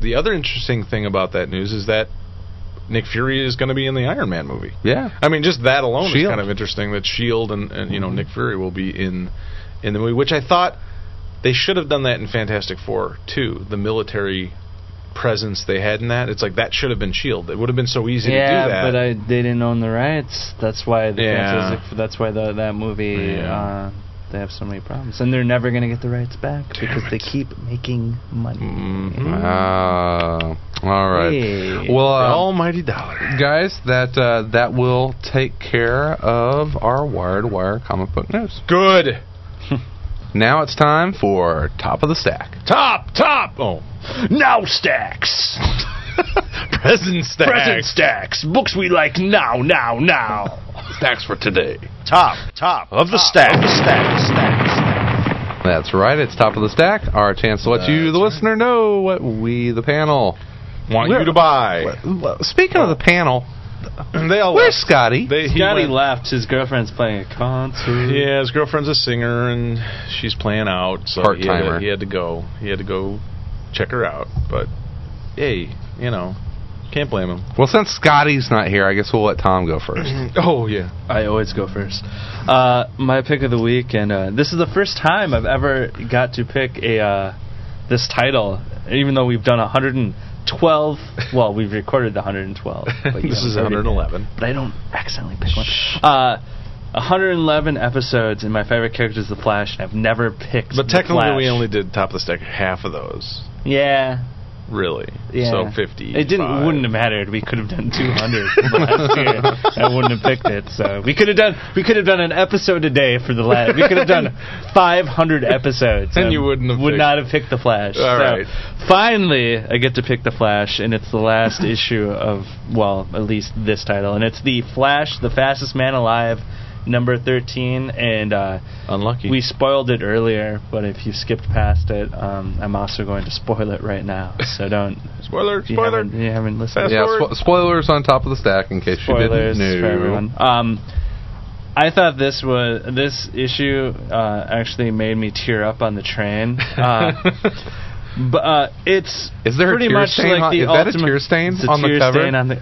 the other interesting thing about that news is that Nick Fury is going to be in the Iron Man movie. yeah. I mean, just that alone is kind of interesting. That Shield and, and you know Nick Fury will be in in the movie, which I thought they should have done that in Fantastic Four too. The military presence they had in that, it's like that should have been Shield. It would have been so easy to do that. but I, they didn't own the rights. That's why the Yeah. Fantastic- That's why the, that movie Yeah. uh, they have so many problems, and they're never going to get the rights back because they keep making money. Mhm. Ah, all right. Hey. Well, uh, almighty dollar. guys, that uh, that will take care of our Wired Wire comic book news. Good. Now it's time for top of the stack. Top, top. Oh, Now stacks, <laughs> present stacks. present stacks, books we like now, now, now. Stacks for today. Top, top Of the stack. Of the stack, stack, stack. That's right. It's top of the stack. Our chance to let you, the listener, know what we, the panel, Want We're- you to buy. Speaking of the panel, They all where's left. Skottie? They, Skottie went- left. His girlfriend's playing a concert. Yeah, his girlfriend's a singer and she's playing out, so he had, Part-timer. to, he had to go. He had to go check her out. But hey, you know, can't blame him. well, since Skottie's not here, I guess we'll let Tom go first. <clears throat> Oh yeah. I always go first. Uh, my pick of the week, and uh, this is the first time I've ever got to pick a uh, this title, even though we've done 112. Well, we've recorded the 112. But <laughs> this is haven't 111. But I don't accidentally pick one. Uh, 111 episodes, and my favorite character is the Flash. And I've never picked. But technically, we only did top of the stack half of those. Yeah. Really. Yeah. So 50. It didn't wouldn't have mattered. We could have done 200 last year. <laughs> I wouldn't have picked it. So we could have done we could have done an episode a day for the last. We could have done <laughs> 500 episodes. And I you wouldn't have would picked- not have picked the Flash. All so right. Finally, I get to pick the Flash, and it's the last <laughs> issue of well, at least this title, and it's the Flash, the fastest man alive. Number thirteen, and uh, Unlucky. we spoiled it earlier, but if you skipped past it, um, I'm also going to spoil it right now. So don't spoiler. if you Spoiler. haven't, you haven't listened. Fast yeah, forward. spo- spoilers on top of the stack in case Spoilers you didn't know. for everyone. Um, I thought this was this issue uh, actually made me tear up on the train. <laughs> Uh, but uh, it's Is there a pretty tear much stain like on- the is that a tear stain a on the cover? Stain on the,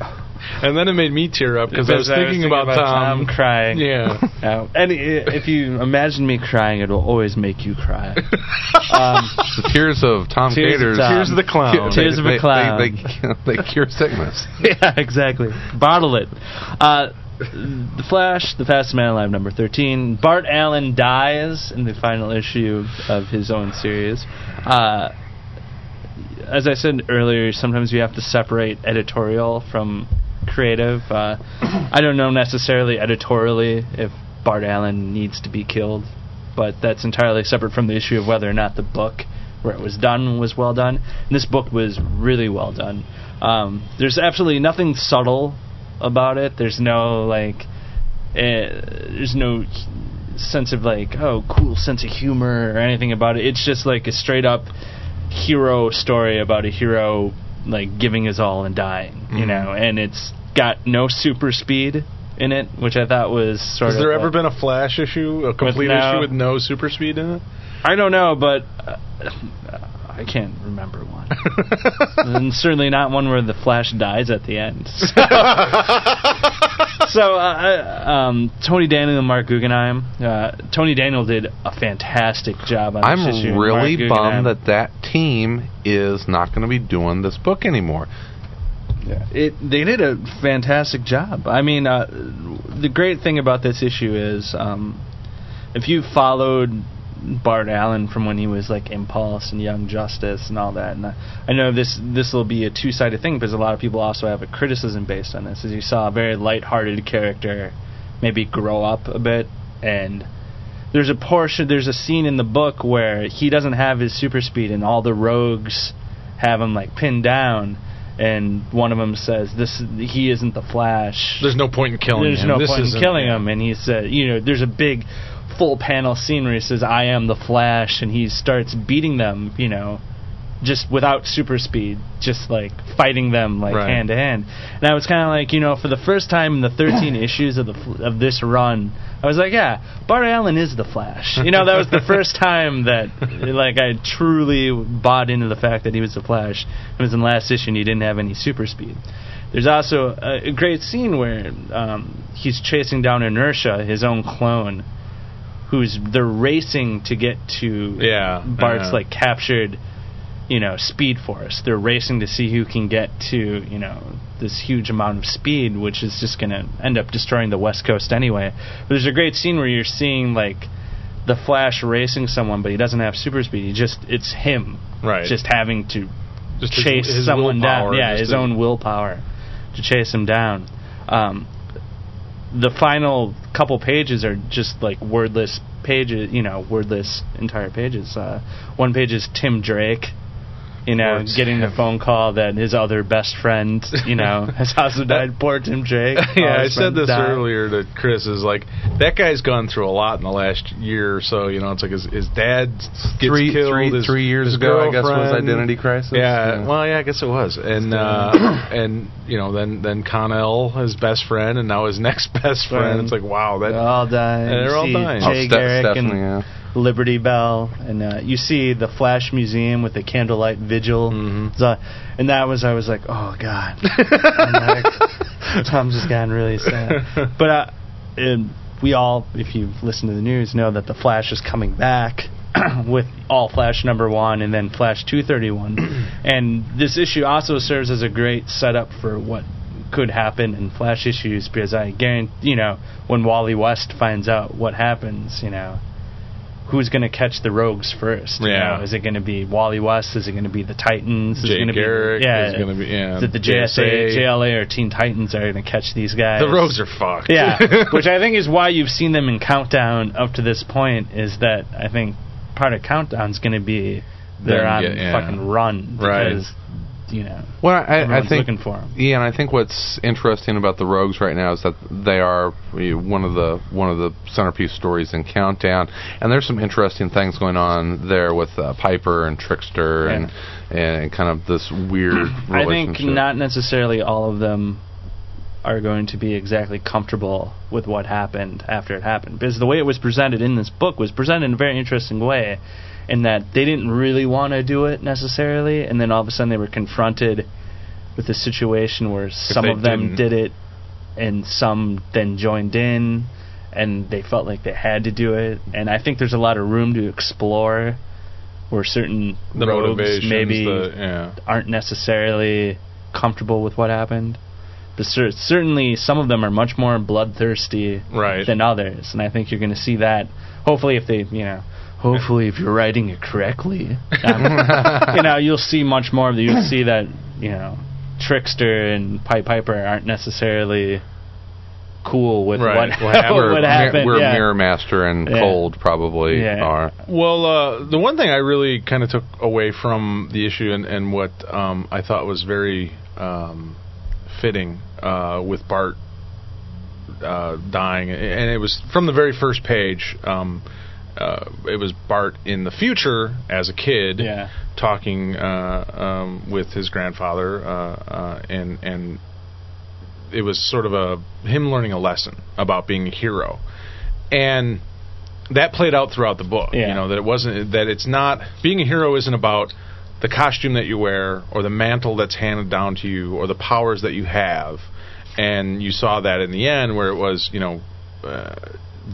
And then it made me tear up because I was thinking, about, Tom. crying. Yeah. Uh, and if you imagine me crying, it will always make you cry. <laughs> um, The tears of Tom Tears of Tom. Tears of the clown. They- Tears of a they- clown. They, they, they cure sickness. <laughs> yeah, exactly. Bottle it. Uh, the Flash, the fastest man alive, number thirteen. Bart Allen dies in the final issue of his own series. Uh, as I said earlier, sometimes you have to separate editorial from creative. Uh, I don't know necessarily editorially if Bart Allen needs to be killed, but that's entirely separate from the issue of whether or not the book where it was done was well done. And this book was really well done. Um, there's absolutely nothing subtle about it. There's no like, uh, there's no sense of like, oh, cool sense of humor or anything about it. It's just like a straight up hero story about a hero like giving his all and dying, you know. And it's got no super speed in it, which I thought was sort Has of. Has there ever been a Flash issue, a complete no- issue with no super speed in it? I don't know, but uh, I can't remember one. <laughs> and certainly not one where the Flash dies at the end. So, <laughs> so uh, um, Tony Daniel and Marc Guggenheim. Uh, Tony Daniel did a fantastic job on I'm this issue. really Marc Guggenheim- bummed that that team is not going to be doing this book anymore. It they did a fantastic job. I mean, uh, the great thing about this issue is um, if you followed Bart Allen from when he was like Impulse and Young Justice and all that, and I, I know this this will be a two sided thing because a lot of people also have a criticism based on this. As you saw a very light-hearted character maybe grow up a bit and. There's a portion, there's a scene in the book where he doesn't have his super speed, and all the rogues have him like pinned down, and one of them says, "This he isn't the Flash." There's no point in killing There's him. no This point in killing him, and he said, you know, there's a big full panel scene where he says, "I am the Flash," and he starts beating them, you know, just without super speed, just like fighting them like Right. hand to hand. And I was kind of like, you know, for the first time in the 13 <clears throat> issues of the of this run, I was like, yeah, Bart Allen is the Flash. You know, that was the first <laughs> time that like I truly bought into the fact that he was the Flash. It was in the last issue and he didn't have any super speed. There's also a, a great scene where um, he's chasing down Inertia, his own clone, who's they're racing to get to Yeah, Bart's like captured, you know, speed force. They're racing to see who can get to you know this huge amount of speed, which is just going to end up destroying the West Coast anyway. But there's a great scene where you're seeing like the Flash racing someone, but he doesn't have super speed. He just it's him, Right. Just having to Just chase his someone down. Yeah, his to- own willpower to chase him down. Um, the final couple pages are just like wordless pages, you know, wordless entire pages. Uh, one page is Tim Drake, you know, Poor getting the phone call that his other best friend, you know, <laughs> has also died. Poor Tim Drake. <laughs> Yeah, I said this died. earlier to Chris. Is like that guy's gone through a lot in the last year or so. You know, it's like his, his dad gets Three- killed. three- his, three years ago, I guess, was. Identity Crisis. Yeah, Yeah. well, yeah, I guess it was. And uh, <coughs> and you know, then then Conner, his best friend, and now his <laughs> next best friend. Friend. It's like wow, that They're all dying. Yeah, they're all see dying. Oh, Jay Ste- Garrick Stephanie, and yeah. Liberty Bell, and uh, you see the Flash Museum with the candlelight vigil. Mhm. So- and that was I was like, oh god, <laughs> like, Tom's just gotten really sad. But uh, and we all, if you've listened to the news, know that the Flash is coming back. <clears throat> with all Flash number one and then Flash 231, <clears throat> and this issue also serves as a great setup for what could happen in Flash issues because I guarantee, you know, when Wally West finds out what happens, you know, who's going to catch the rogues first? you Yeah. know? Is it going to be Wally West? Is it going to be the Titans? Is it gonna Garrick be, yeah, is gonna be- yeah, Is it the JSA, JSA? JLA, or Teen Titans are going to catch these guys? the rogues are fucked. Yeah, <laughs> which I think is why you've seen them in Countdown up to this point. Is that I think part of Countdown's going to be they're on um, get- yeah. fucking run Right. You know Well, I, I think looking for 'em. Yeah, and I think what's interesting about the Rogues right now is that they are uh, one of the one of the centerpiece stories in Countdown, and there's some interesting things going on there with uh, Piper and Trickster and and kind of this weird <clears throat> I think not necessarily all of them are going to be exactly comfortable with what happened after it happened. Because the way it was presented in this book was presented in a very interesting way, in that they didn't really want to do it necessarily, and then all of a sudden they were confronted with a situation where some of them didn't- did it, and some then joined in, and they felt like they had to do it. And I think there's a lot of room to explore where certain the rogues maybe the, yeah. aren't necessarily comfortable with what happened. But cer- certainly, some of them are much more bloodthirsty Right. than others, and I think you're going to see that. Hopefully, if they, you know, hopefully if you're writing it correctly, um, <laughs> you know, you'll see much more of the. You'll see that, you know, Trickster and Pipe Piper aren't necessarily cool with Right. what, <laughs> What happened. what Where, happened. where yeah. Mirror Master and Yeah. Cold probably Yeah. are. Well, uh, the one thing I really kind of took away from the issue and, and what um, I thought was very um, fitting uh, with Bart uh, dying, and it was from the very first page. Um, uh, it was Bart in the future as a kid, Yeah. talking uh, um, with his grandfather, uh, uh, and and it was sort of a him learning a lesson about being a hero, and that played out throughout the book. Yeah. You know that it wasn't that it's not being a hero isn't about the costume that you wear or the mantle that's handed down to you or the powers that you have. And you saw that in the end where it was, you know, uh,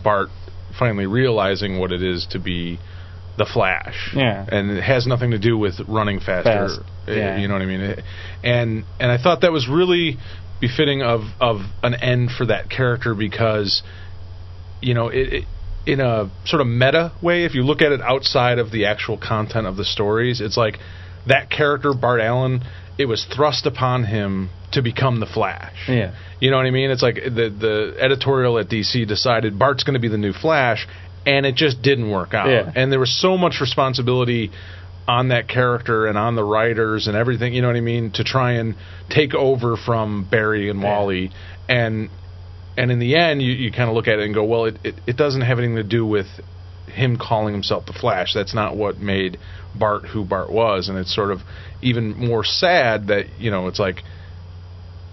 Bart finally realizing what it is to be the Flash. Yeah. And it has nothing to do with running faster. Fast, Uh, yeah. You know what I mean? And and I thought that was really befitting of of an end for that character because you know, it, it in a sort of meta way, if you look at it outside of the actual content of the stories, it's like that character, Bart Allen, it was thrust upon him to become the Flash. Yeah. You know what I mean? It's like the the editorial at DC decided Bart's going to be the new Flash, and it just didn't work out. Yeah. And there was so much responsibility on that character and on the writers and everything. You know what I mean? To try and take over from Barry and Wally, and and in the end, you, you kind of look at it and go, well, it, it it doesn't have anything to do with him calling himself the Flash. That's not what made Bart who Bart was, and it's sort of even more sad that you know it's like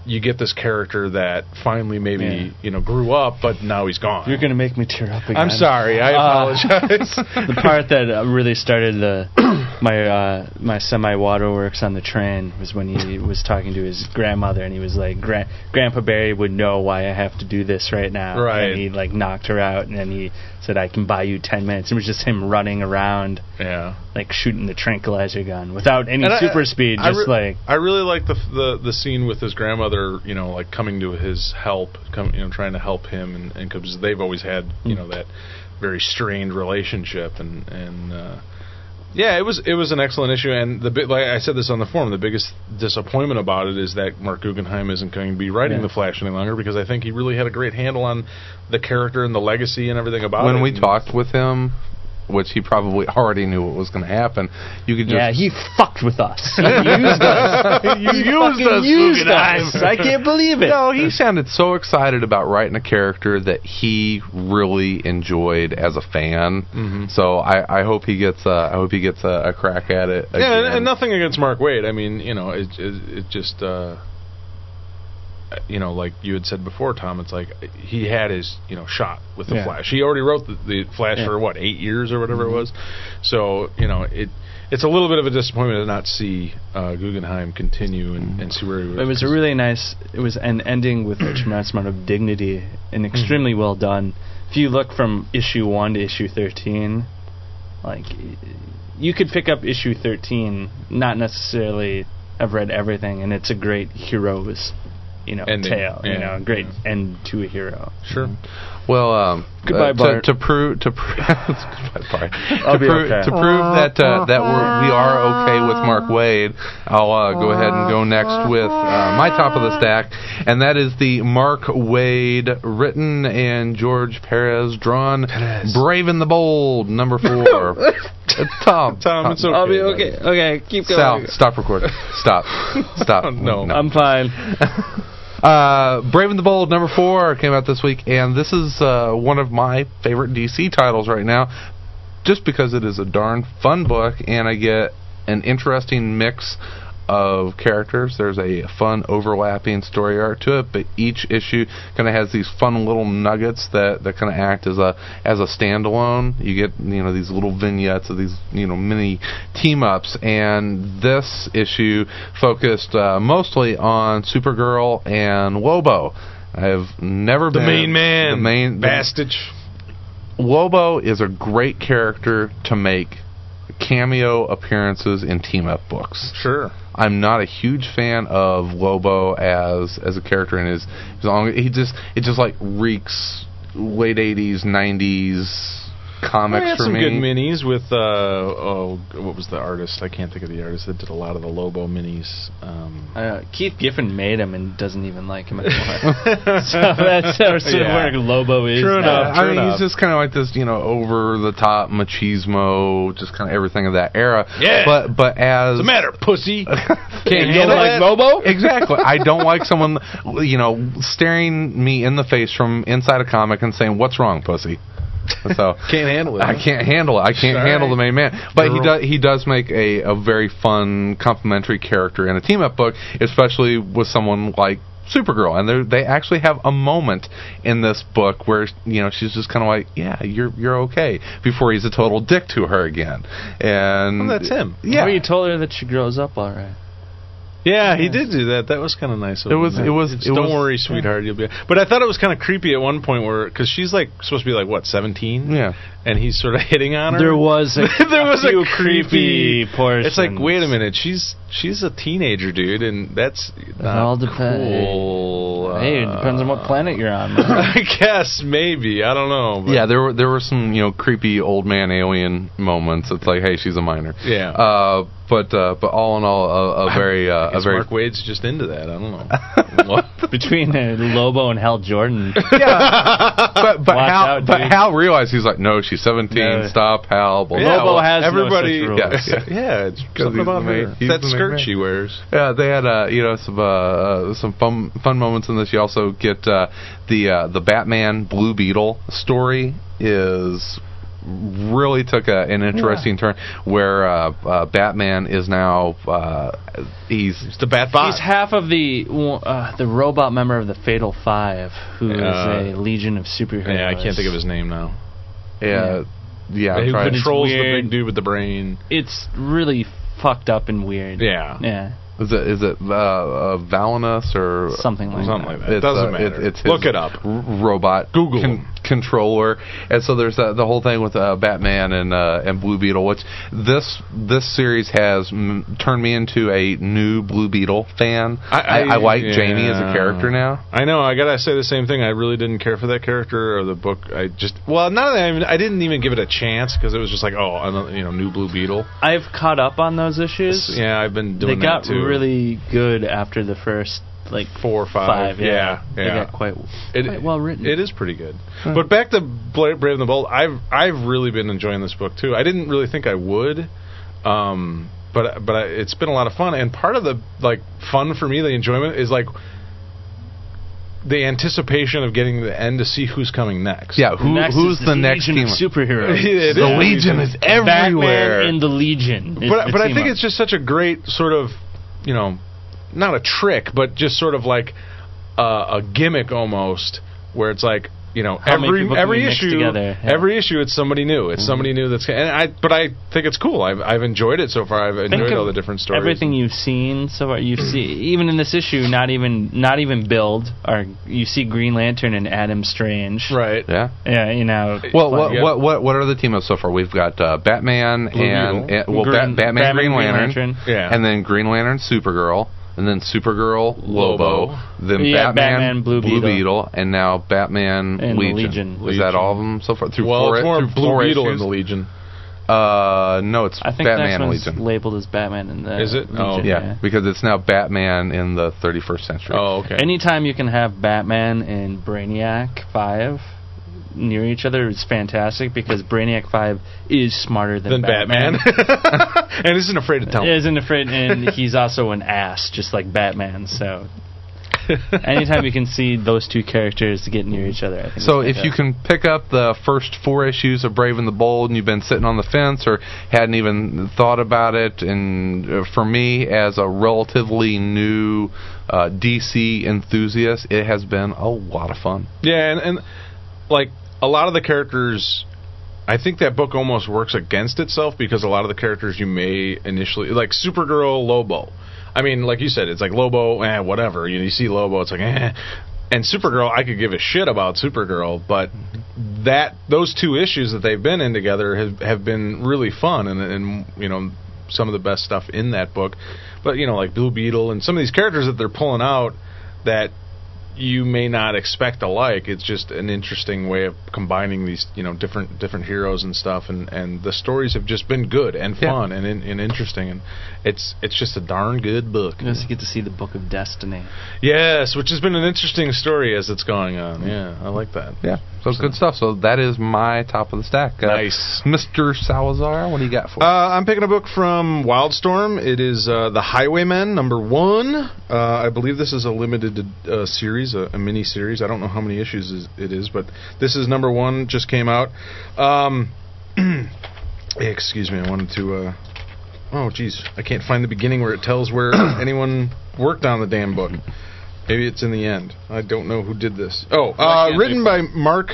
you get this character that finally maybe Yeah. you know grew up, but now he's gone. You're going to make me tear up again. I'm sorry. I Uh, apologize. <laughs> the part that uh, really started the <coughs> my uh, my semi waterworks on the train was when he was talking to his grandmother and he was like, Gra- "Grandpa Barry would know why I have to do this right now." Right. And he like knocked her out and then he said, "I can buy you ten minutes." It was just him running around yeah. Like shooting the tranquilizer gun without any And I- super speed, I just re- like I really like the, the the scene with his grandmother, you know, like coming to his help, come, you know, trying to help him, and and because they've always had, you know, that very strained relationship, and and uh, yeah, it was it was an excellent issue, and the bit like I said this on the forum, the biggest disappointment about it is that Marc Guggenheim isn't going to be writing Yeah. the Flash any longer because I think he really had a great handle on the character and the legacy and everything about it. when we talked with him, which he probably already knew what was going to happen, you could just yeah, he fucked with us. <laughs> He used us. <laughs> You he used fucking us, used us. I can't believe it. No, he sounded so excited about writing a character that he really enjoyed as a fan. Mm-hmm. So I, I hope he gets uh, I hope he gets a, a crack at it. Yeah, and, and nothing against Mark Waid. I mean, you know, it it, it just uh you know, like you had said before, Tom, it's like he had his, you know, shot with the Yeah. Flash. He already wrote the, the Flash Yeah. for what, 8 years or whatever it mm-hmm. was. So, you know, it it's a little bit of a disappointment to not see uh, Guggenheim continue and, mm-hmm. and see where he was. It was a really nice. It was an ending with a tremendous amount of dignity and mm-hmm. extremely well done. If you look from issue one to issue thirteen, like you could pick up issue thirteen, not necessarily have read everything, and it's a great hero's, you know, Ending, tale. You know, a great end to a hero. sure. Well, um, Goodbye, uh, Bart. To, to prove to prove <laughs> goodbye, Bart. I'll to, be prove okay. to prove that uh, that we're, we are okay with Mark Waid, I'll uh, go ahead and go next with uh, my top of the stack, and that is the Mark Waid written and George Perez drawn Brave and the Bold number <laughs> four. It's <laughs> Tom. Tom, it's okay. I'll be okay. Okay, keep going. Sal, going. stop recording. Stop. Stop. No. I'm fine. Uh, Brave and the Bold number four came out this week, and this is uh, one of my favorite DC titles right now, just because it is a darn fun book, and I get an interesting mix of characters. There's a fun overlapping story arc to it, but each issue kind of has these fun little nuggets that, that kind of act as a as a standalone. You get you know these little vignettes of these you know mini team ups, and this issue focused uh, mostly on Supergirl and Lobo. I've never The been the main man. The main Bastich. Lobo is a great character to make cameo appearances in team up books. Sure. I'm not a huge fan of Lobo as as a character and his, his long, he just it just like reeks late 80s 90s comics We had for some me. good minis with uh oh what was the artist? I can't think of the artist that did a lot of the Lobo minis. Um, Uh, Keith Giffen made him and doesn't even like him anymore. <laughs> <laughs> so that's sort of Yeah. where Lobo is. True now. enough. I mean, enough. he's just kind of like this, you know, over the top machismo, just kind of everything of that era. Yeah. But but as What's the matter, pussy? <laughs> Can't You don't like Lobo? Exactly. I don't like someone, you know, staring me in the face from inside a comic and saying, "What's wrong, pussy?" <laughs> So Can't handle it. I can't handle it. I can't All handle right. the main man. But he does he does make a, a very fun complementary character in a team up book, especially with someone like Supergirl. And they they actually have a moment in this book where you know she's just kind of like, yeah, you're you're okay, before he's a total dick to her again. And Well, that's him. Yeah. Or you told her that she grows up all right. Yeah, he did do that. That was kind of nice. Of It him. was- it was- It's, it don't was- worry, sweetheart. You'll be. But I thought it was kind of creepy at one point where because she's like supposed to be like what seventeen. Yeah. And he's sort of <laughs> hitting on her. There was a, <laughs> there was few a creepy portions. It's like, wait a minute, she's she's a teenager, dude, and that's not all depends. cool. Hey, it depends on what Uh, planet you're on. <laughs> man. I guess maybe I don't know. But Yeah, there were there were some you know creepy old man alien moments. It's like, hey, she's a minor. Yeah. Uh, but uh, but all in all, a, a <laughs> very I uh, a very Mark Waid's just into that. I don't know. <laughs> What? Between uh, Lobo and Hal Jordan. <laughs> but but Watch Hal out, but dude. Hal realized he's like, no, she's seventeen. No. Stop, Hal. Blah, Yeah, Lobo well, has no everybody. such rules. yeah, yeah, it's 'Cause something he's about the her. he's that skirt man. she wears. Yeah, they had uh, you know some uh, uh, some fun fun moments in this. You also get uh, the uh, the Batman Blue Beetle story is really took a, an interesting turn where uh, uh, Batman is now uh, he's It's the Batbot. He's half of the uh, the robot member of the Fatal Five, who is a legion of superheroes. yeah, I can't think of his name now. yeah yeah, I'm Who trying- controls the weird. big dude with the brain? It's really fucked up and weird. Yeah. Yeah. is it is it uh, uh, Validus or Something like Something that. like that. It's, Doesn't uh, matter. It, it's his Look it up. r- robot Google him. Controller, and so there's uh, the whole thing with uh, Batman and uh, and Blue Beetle. Which this this series has m- turned me into a new Blue Beetle fan. I, I, like Jamie as a character now. I know. I gotta say the same thing. I really didn't care for that character or the book. I just well, not that I, even, I didn't even give it a chance because it was just like, oh, another, you know, new Blue Beetle. I've caught up on those issues. Yeah, I've been doing. they doing got too. really good after the first like four or five. five. yeah, Yeah, yeah. they got quite, It- quite well written. It is pretty good. But back to Brave and the Bold, I've I've really been enjoying this book too. I didn't really think I would, um, but but I, it's been a lot of fun. And part of the like fun for me, the enjoyment is like the anticipation of getting to the end to see who's coming next. Yeah, who next who's is the the next Legion team? of superheroes. <laughs> It the is. Legion is everywhere. Batman in the Legion. is but the but I think up. it's just such a great sort of you know not a trick but just sort of like uh, a gimmick almost where it's like you know How every every issue? Yeah. Mm-hmm. every issue it's somebody new it's somebody new that's and I but I think it's cool I've I've enjoyed it so far I've Think enjoyed all the different stories Everything you've seen so far, you see even in this issue, not even not even build, or you see Green Lantern and Adam Strange. right Yeah. Yeah, you know. Well, what, Yeah. what what what are the team ups so far? We've got uh, Batman Blue and, and well, Green- Bat- Batman, Batman, Green Green Lantern, Lantern. Yeah. and then Green Lantern, Supergirl, and then Supergirl, Lobo, Lobo. then Yeah, Batman, Batman, Blue Beetle. and now Batman And Legion. Legion. Is that all of them so far? Through well four, it's more through Blue four Beetle in issues? the Legion Uh, no, it's I think Batman the next one's Legion. labeled as Batman in the Is it? Legion, Oh. yeah, because it's now Batman in the 31st century. oh okay Anytime you can have Batman and Brainiac Five near each other is fantastic because Brainiac Five is smarter than, then Batman, <laughs> and isn't afraid to tell him. Isn't afraid, and <laughs> he's also an ass, just like Batman. So, <laughs> anytime you can see those two characters get near each other, I think. So if you can pick up the first four issues of Brave and the Bold, and you've been sitting on the fence or hadn't even thought about it, and uh, for me as a relatively new uh, DC enthusiast, it has been a lot of fun. Yeah, and, and like a lot of the characters, I think that book almost works against itself because a lot of the characters you may initially like Supergirl, Lobo. I mean, like you said, it's like Lobo, eh, whatever. You, you see Lobo, it's like, eh. And Supergirl, I could give a shit about Supergirl, but that those two issues that they've been in together have have been really fun, and and you know some of the best stuff in that book. But you know, like Blue Beetle and some of these characters that they're pulling out that you may not expect alike. It's just an interesting way of combining these, you know, different different heroes and stuff, and and the stories have just been good and Yeah. fun and and, and interesting, and it's it's just a darn good book. you just get to see the Book of Destiny. Yes, which has been an interesting story as it's going on. Yeah, I like that. Yeah, so it's good stuff. So that is my top of the stack. Uh, Nice. Mr. Salazar. What do you got for? Uh, I'm picking a book from Wildstorm. It is uh, The Highwaymen, number one. Uh, I believe this is a limited uh, series, a, a mini series. I don't know how many issues is, it is, but this is number one. Just came out. Um, <clears throat> excuse me. I wanted to. Uh, oh, geez, I can't find the beginning where it tells where <clears throat> anyone worked on the damn book. Maybe it's in the end. I don't know who did this. Oh, uh, written by Marc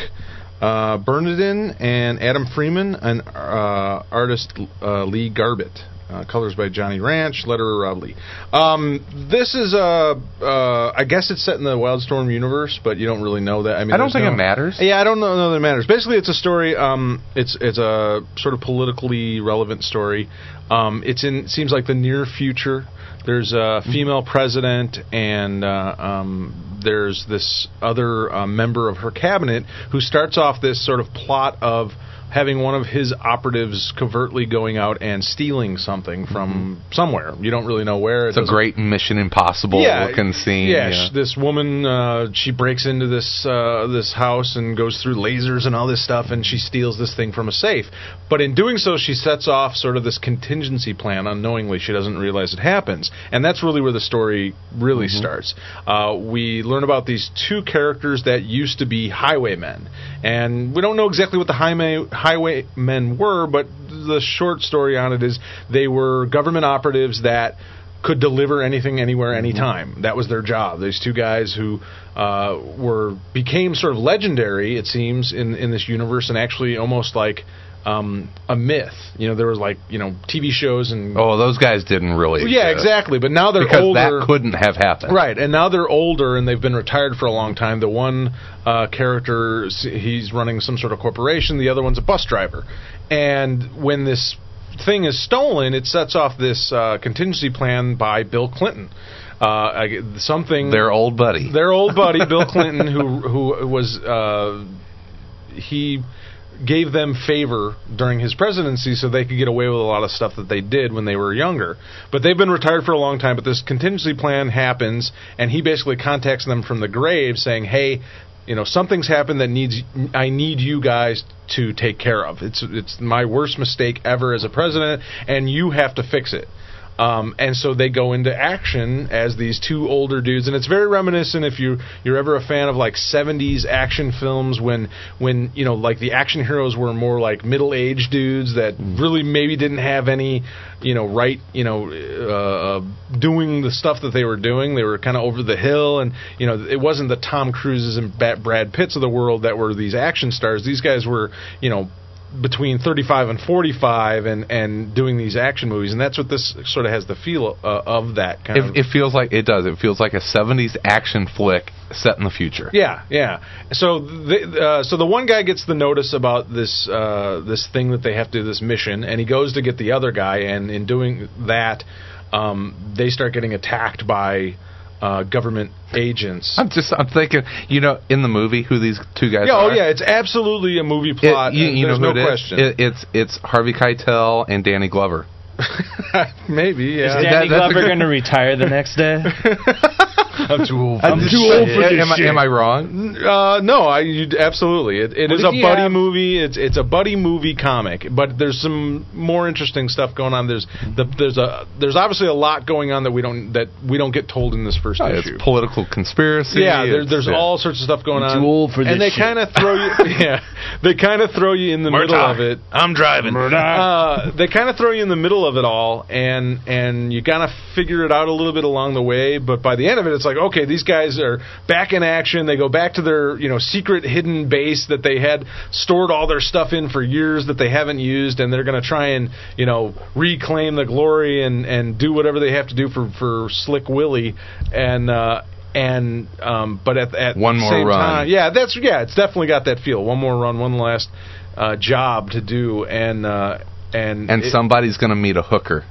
uh, Bernardin and Adam Freeman, and uh, artist uh, Lee Garbett. Uh, colors by Johnny Rench, letterer Rob Leigh. Um, this is uh, uh, I guess it's set in the Wildstorm universe, but you don't really know that. I mean, I don't think no- it matters. Yeah, I don't know, know that it matters. Basically, it's a story. Um, it's it's a sort of politically relevant story. Um, it's in seems like the near future. There's a female president, and uh, um, there's this other uh, member of her cabinet who starts off this sort of plot of having one of his operatives covertly going out and stealing something from somewhere. You don't really know where. It it's a great Mission Impossible looking scene. yeah, sh- this woman uh, she breaks into this uh, this house and goes through lasers and all this stuff, and she steals this thing from a safe. But in doing so, she sets off sort of this contingency plan unknowingly. She doesn't realize it happens, and that's really where the story really starts. Uh, we learn about these two characters that used to be highwaymen, and we don't know exactly what the highway highwaymen were, but the short story on it is they were government operatives that could deliver anything anywhere anytime. That was their job. These two guys who uh, were became sort of legendary it seems in in this universe and actually almost like um, a myth. You know, there was like you know TV shows and Oh, those guys didn't really. yeah, exist. exactly. But now they're Because older. that couldn't have happened. Right, and now they're older and they've been retired for a long time. The one uh, character, he's running some sort of corporation. The other one's a bus driver. And when this thing is stolen, it sets off this uh, contingency plan by Bill Clinton. Uh, something Their old buddy. their old buddy Bill <laughs> Clinton, who who was uh, he gave them favor during his presidency so they could get away with a lot of stuff that they did when they were younger. But they've been retired for a long time. But this contingency plan happens, and he basically contacts them from the grave, saying, "Hey." You know something's happened that needs I need you guys to take care of. It's it's my worst mistake ever as a president, and you have to fix it. Um, and so they go into action as these two older dudes, and it's very reminiscent if you you're ever a fan of like '70s action films when when you know like the action heroes were more like middle aged dudes that really maybe didn't have any you know right you know uh, uh, doing the stuff that they were doing. They were kind of over the hill, and you know it wasn't the Tom Cruises and Brad Pitts of the world that were these action stars. These guys were you know between 35 and 45 and and doing these action movies and that's what this sort of has the feel uh, of that kind of It, it feels like it does. It feels like a '70s action flick set in the future. yeah yeah so the uh, so the one guy gets the notice about this uh, this thing that they have to do this mission and he goes to get the other guy and in doing that um, they start getting attacked by uh, government agents I'm just I'm thinking, you know, in the movie who these two guys yeah, are. oh yeah, it's absolutely a movie It- plot. you, you know there's who no it is? question. It, it's it's Harvey Keitel and Danny Glover. <laughs> Maybe, Is yeah. that- Danny that's a Glover going to retire the next day? <laughs> I'm too old. I'm too old for this am, I- shit. am I wrong? Uh, no, I you, absolutely. It, it What is if a buddy have- movie. It's it's a buddy movie comic, but there's some more interesting stuff going on. There's the, there's a there's obviously a lot going on that we don't that we don't get told in this first Oh, it's issue. political conspiracy. yeah, there, there's yeah. all sorts of stuff going I'm on. too old for and this they kind of throw you. <laughs> yeah, they kind of throw you in the middle of it. I'm driving. Uh, they kind of throw you in the middle of it all, and and you kind of figure it out a little bit along the way. But by the end of it, it's like okay, these guys are back in action. They go back to their you know secret hidden base that they had stored all their stuff in for years that they haven't used, and they're going to try and you know reclaim the glory and and do whatever they have to do for for Slick Willie, and. uh and um, but at, at One more same run. time, yeah, that's yeah, it's definitely got that feel. One more run, one last uh, job to do, and uh, and And it- somebody's going to meet a hooker.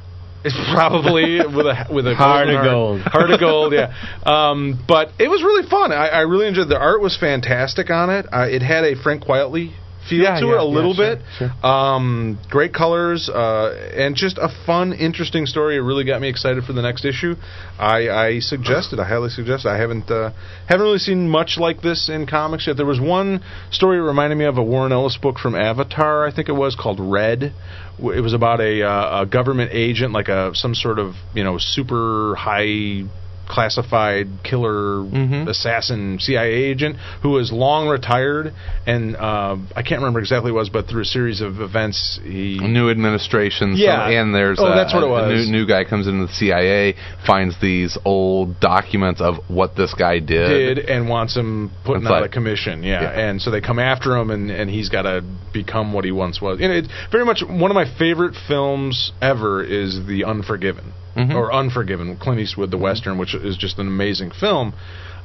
It's probably with a with a <laughs> Heart of gold. heart of gold, <laughs> yeah. Um, but it was really fun. I, I really enjoyed. The art was fantastic on it. Uh, it had a Frank Quitely feel Yeah, to yeah, it a yeah, little sure, bit. sure. Um, great colors uh, and just a fun, interesting story. It really got me excited for the next issue. I, I suggest it. I highly suggest. I haven't uh, haven't really seen much like this in comics yet. There was one story that reminded me of a Warren Ellis book from Avatar. I think it was called Red. It was about a, uh, a government agent, like a some sort of you know super high classified killer Mhm. assassin CIA agent who was long retired and uh, I can't remember exactly what it was but through a series of events he New administration. Yeah. and there's Oh, a, that's what it was. new, new guy comes into the CIA, finds these old documents of what this guy did did and wants him putting It's out like- a commission yeah. Yeah. and so they come after him and, and he's got to become what he once was and it's very much one of my favorite films ever is The Unforgiven Mhm. or Unforgiven Clint Eastwood the western which is just an amazing film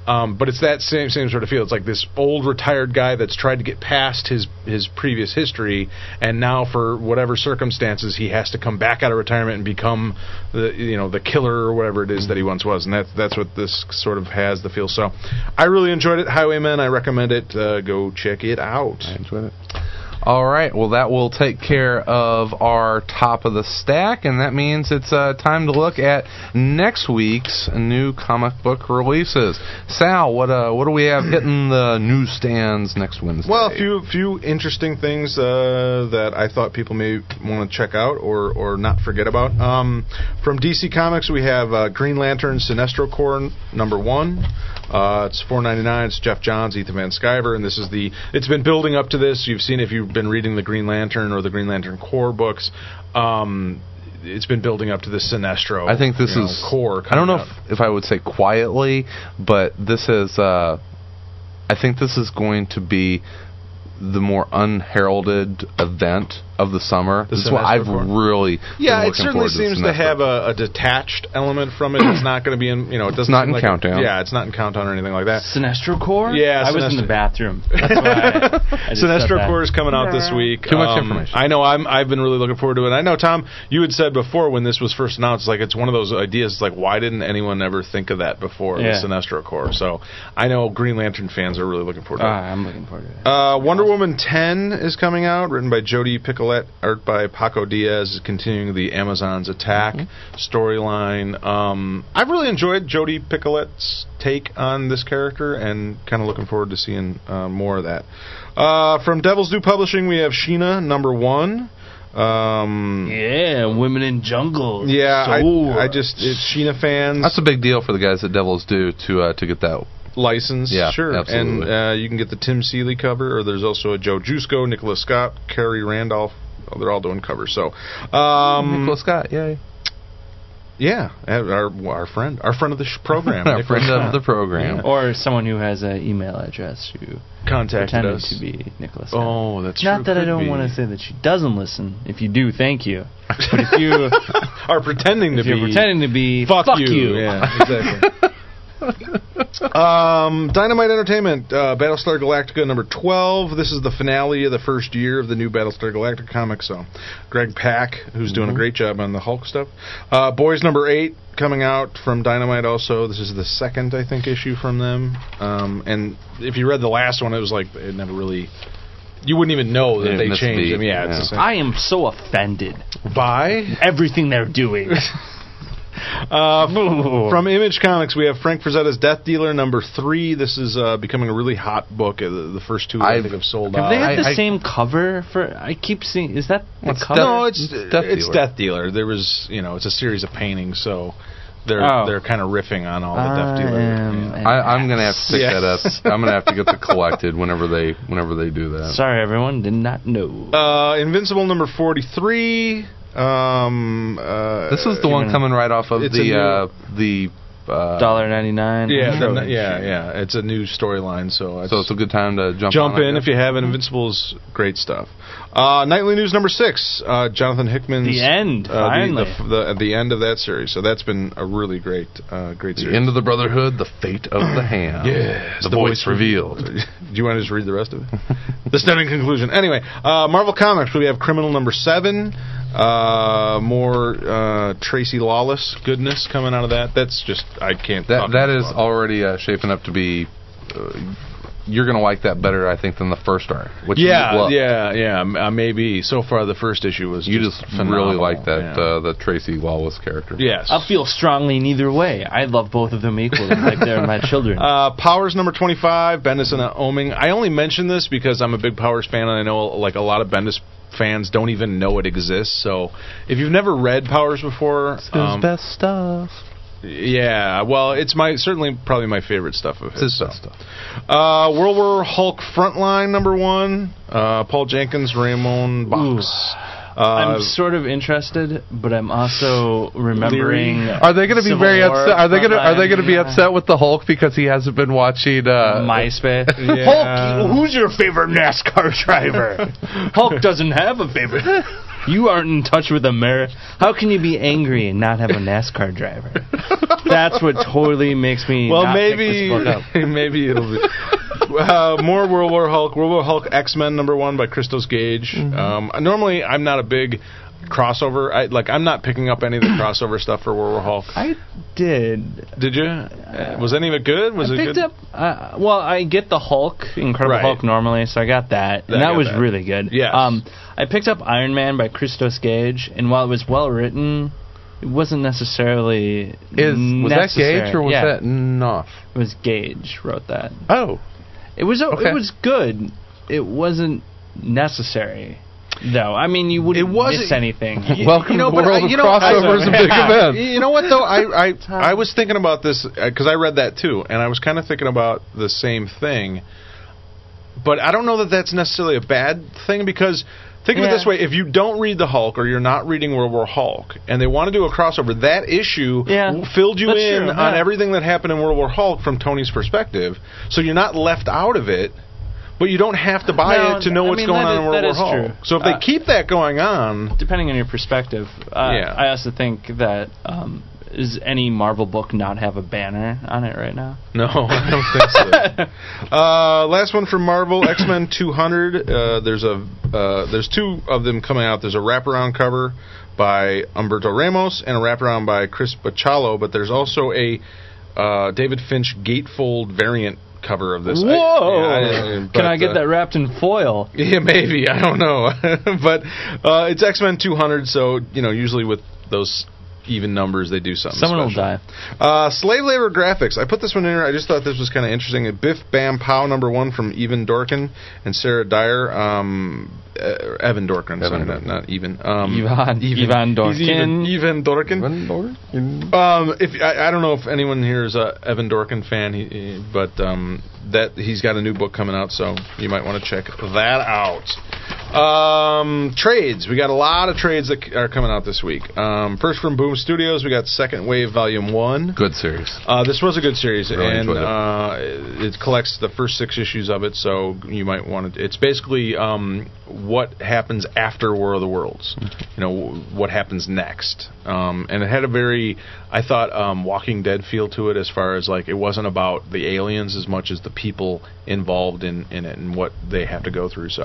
um, but it's that same same sort of feel. It's like this old retired guy that's tried to get past his his previous history, and now for whatever circumstances, he has to come back out of retirement and become the you know the killer or whatever it is that he once was. And that's that's what this sort of has the feel. So, I really enjoyed it. Highwaymen. I recommend it. Uh, go check it out. I enjoyed it. All right, well, that will take care of our top of the stack, and that means it's uh, time to look at next week's new comic book releases. Sal, what uh, what do we have hitting <clears throat> the newsstands next Wednesday? Well, a few few interesting things uh, that I thought people may want to check out or or not forget about. Um, from DC Comics, we have uh, Green Lantern Sinestro Corps number one. Uh, it's four ninety nine. It's Geoff Johns, Ethan Van Sciver, and this is the. It's been building up to this. You've seen if you've been reading the Green Lantern or the Green Lantern Corps books. Um, it's been building up to the Sinestro. I think this you know, is core. I don't know if, if I would say quietly, but this is. Uh, I think this is going to be the more unheralded event of the summer. this is what I've Corps. really Yeah, been it certainly forward seems to Sinestro have a, a detached element from it. It's not going to be in, you know, it doesn't not in like Countdown. Yeah, it's not in Countdown or anything like that. Sinestro Corps? Yeah, I was in the bathroom. That's why I, I Sinestro that. Corps is coming out this week. Too much Um, information. I know. I'm. I've been really looking forward to it. I know, Tom. You had said before when this was first announced, like it's one of those ideas. It's like, why didn't anyone ever think of that before? Yeah. The Sinestro Corps. So I know Green Lantern fans are really looking forward to it. Ah, I'm looking forward to it. Uh, Wonder Woman 10 is coming out, written by Jodi Picoult, art by Paco Diaz, is continuing the Amazon's attack storyline. Um, I've really enjoyed Jodi Picoult's take on this character and kind of looking forward to seeing uh, more of that. Uh, from Devil's Due Publishing, we have Sheena, number one. Um, Yeah, women in jungle. yeah, So- I, I just, it's Sheena fans. That's a big deal for the guys at Devil's Due to uh, to get that. License. Yeah, sure. absolutely. And uh, you can get the Tim Seeley cover, or there's also a Joe Jusko, Nicholas Scott, Khary Randolph. Oh, they're all doing covers. So, um, Nicholas Scott, yay! yeah, our our friend, our friend of the sh- program, <laughs> Our friend Scott, of the program. Or someone who has an email address who contacted us. to be Nicholas. Scott. Oh, that's Not true. that I don't want to say that she doesn't listen. If you do, thank you. <laughs> But if you are pretending to if you're be pretending to be, fuck, you. Yeah, exactly. <laughs> <laughs> um, Dynamite Entertainment, uh, Battlestar Galactica number 12. This is the finale of the first year of the new Battlestar Galactica comic. So, Greg Pak, who's doing a great job on the Hulk stuff. Uh, Boys number 8 coming out from Dynamite also. This is the second, I think, issue from them. Um, and if you read the last one, it was like, it never really. You wouldn't even know that Yeah, they changed beat, them. Yeah, it's yeah. the same. I am so offended. By Everything they're doing. <laughs> <laughs> Uh, from Image Comics, we have Frank Frazetta's Death Dealer number three. This is uh, becoming a really hot book. Uh, the, the first two, I I've- think, have sold Have out. they had I- the I- same cover for? I keep seeing. Is that the It's cover? no, it's It's Death it's Dealer. Death Dealer. There was, you know, it's a series of paintings, so they're Oh. they're kind of riffing on all the I Death Dealer. yeah. I, I'm gonna have to pick Yeah. that up. I'm gonna have to get the <laughs> collected whenever they whenever they do that. Sorry, everyone. Did not know. Uh, Invincible number forty-three. Um, uh, This is the one coming right off of It's the new- uh, the uh, Dollar ninety nine. Yeah, the- yeah, yeah. It's a new storyline, so it's, So it's a good time to jump jump on, in if you haven't. Invincible's great stuff. Uh, Nightly News number six. Uh, Jonathan Hickman's The end, Uh, the, finally. the, the, the end of that series. So that's been a really great, uh, great The series. end of the Brotherhood, the fate of the <clears throat> hand. Yes, the, the voice voice revealed. <laughs> Do you want to just read the rest of it? <laughs> the stunning conclusion. Anyway, uh, Marvel Comics. We have Criminal number seven. Uh, more uh, Tracy Lawless goodness coming out of that. That's just I can't. That talk that about already uh, shaping up to be. Uh, you're gonna like that better, I think, than the first arc. Which you Yeah, loved. yeah, yeah. m- Uh, maybe so far the first issue was You just, just really like that Yeah. uh, the Tracy Lawless character. yes. I feel strongly in either way. I love both of them equally, <laughs> like they're my children. Uh, Powers number 25, Bendis and Oeming. I only mention this because I'm a big Powers fan and I know like a lot of Bendis fans don't even know it exists. So if you've never read Powers before, um, best stuff. yeah, well, it's my certainly probably my favorite stuff of It's his. his so. best stuff. Uh, World War Hulk Frontline number one, uh, Paul Jenkins, Ramon Bachs. Uh, I'm sort of interested, but I'm also remembering. Are they going to be Civil very War upset? Are they going to Are they going to be upset with the Hulk because he hasn't been watching uh, MySpace. <laughs> Yeah. Hulk, who's your favorite NASCAR driver? <laughs> Hulk doesn't have a favorite. <laughs> You aren't in touch with America. How can you be angry and not have a NASCAR driver? <laughs> That's what totally makes me. Well, not pick maybe this book up. <laughs> maybe it'll be uh, more World War Hulk. World War Hulk X Men number one by Christos Gage. Mm-hmm. Um, normally, I'm not a big crossover. I like I'm not picking up any of the <coughs> crossover stuff for World War Hulk. I did. Did you? Uh, was any of it good? Was I it picked good? up. Uh, well, I get the Hulk, Incredible Right. Hulk normally, so I got that, I and that got was that. really good. Yeah. Um, I picked up Iron Man by Christos Gage, and while it was well written, it wasn't necessarily. Is was that. Gage or was yeah, that Knauf? It was Gage wrote that. Oh, It was Okay. it was good. It wasn't necessary, though. I mean, you wouldn't It wasn't- miss anything. <laughs> welcome know, to the but, world uh, of you know, crossovers and big <laughs> events. You know what though? I I, <laughs> I was thinking about this because I read that too, and I was kind of thinking about the same thing. But I don't know that that's necessarily a bad thing because think of it this way: if you don't read the Hulk or you're not reading World War Hulk, and they want to do a crossover, that issue Yeah. filled you That's in true, on yeah. everything that happened in World War Hulk from Tony's perspective, so you're not left out of it. but you don't have to buy No, it to know I what's mean, going on is- in World War Hulk. true. So if they Uh, keep that going on, depending on your perspective. Uh, Yeah. I also think that um, does any Marvel book not have a banner on it right now? no, I don't think so. <laughs> uh, last one from Marvel, X Men 200. Uh, there's a uh, there's two of them coming out. There's a wraparound cover by Humberto Ramos and a wraparound by Chris Bachalo, but there's also a uh, David Finch gatefold variant cover of this. I- Whoa! yeah, I- Can but, I get uh, that wrapped in foil? Yeah, maybe. I don't know. <laughs> but uh, it's X Men 200, so, you know, usually with those even numbers, they do something Someone will special. die. Uh, slave labor graphics. I put this one in here. I just thought this was kind of interesting. A Biff Bam Pow number one from Evan Dorkin and Sarah Dyer. Um, uh, Evan Dorkin, sorry, Evan not, Dorkin. not even. Um, Ivan- Ivan He's Evan, Dorkin. Evan Dorkin. Um, if I, I don't know if anyone here is a Evan Dorkin fan, he, he- but um, that he's got a new book coming out, so you might want to check that out. Um, trades. We got a lot of trades that are coming out this week. Um, first from Boom Studios, we got Second Wave Volume One. Good series. Uh, this was a good series, Really and it. uh, it collects the first six issues of it. So you might want to. It's basically um, what happens after War of the Worlds. You know what happens next, um, and it had a very, I thought, um, Walking Dead feel to it as far as like it wasn't about the aliens as much as the people involved in in it and what they have to go through. So,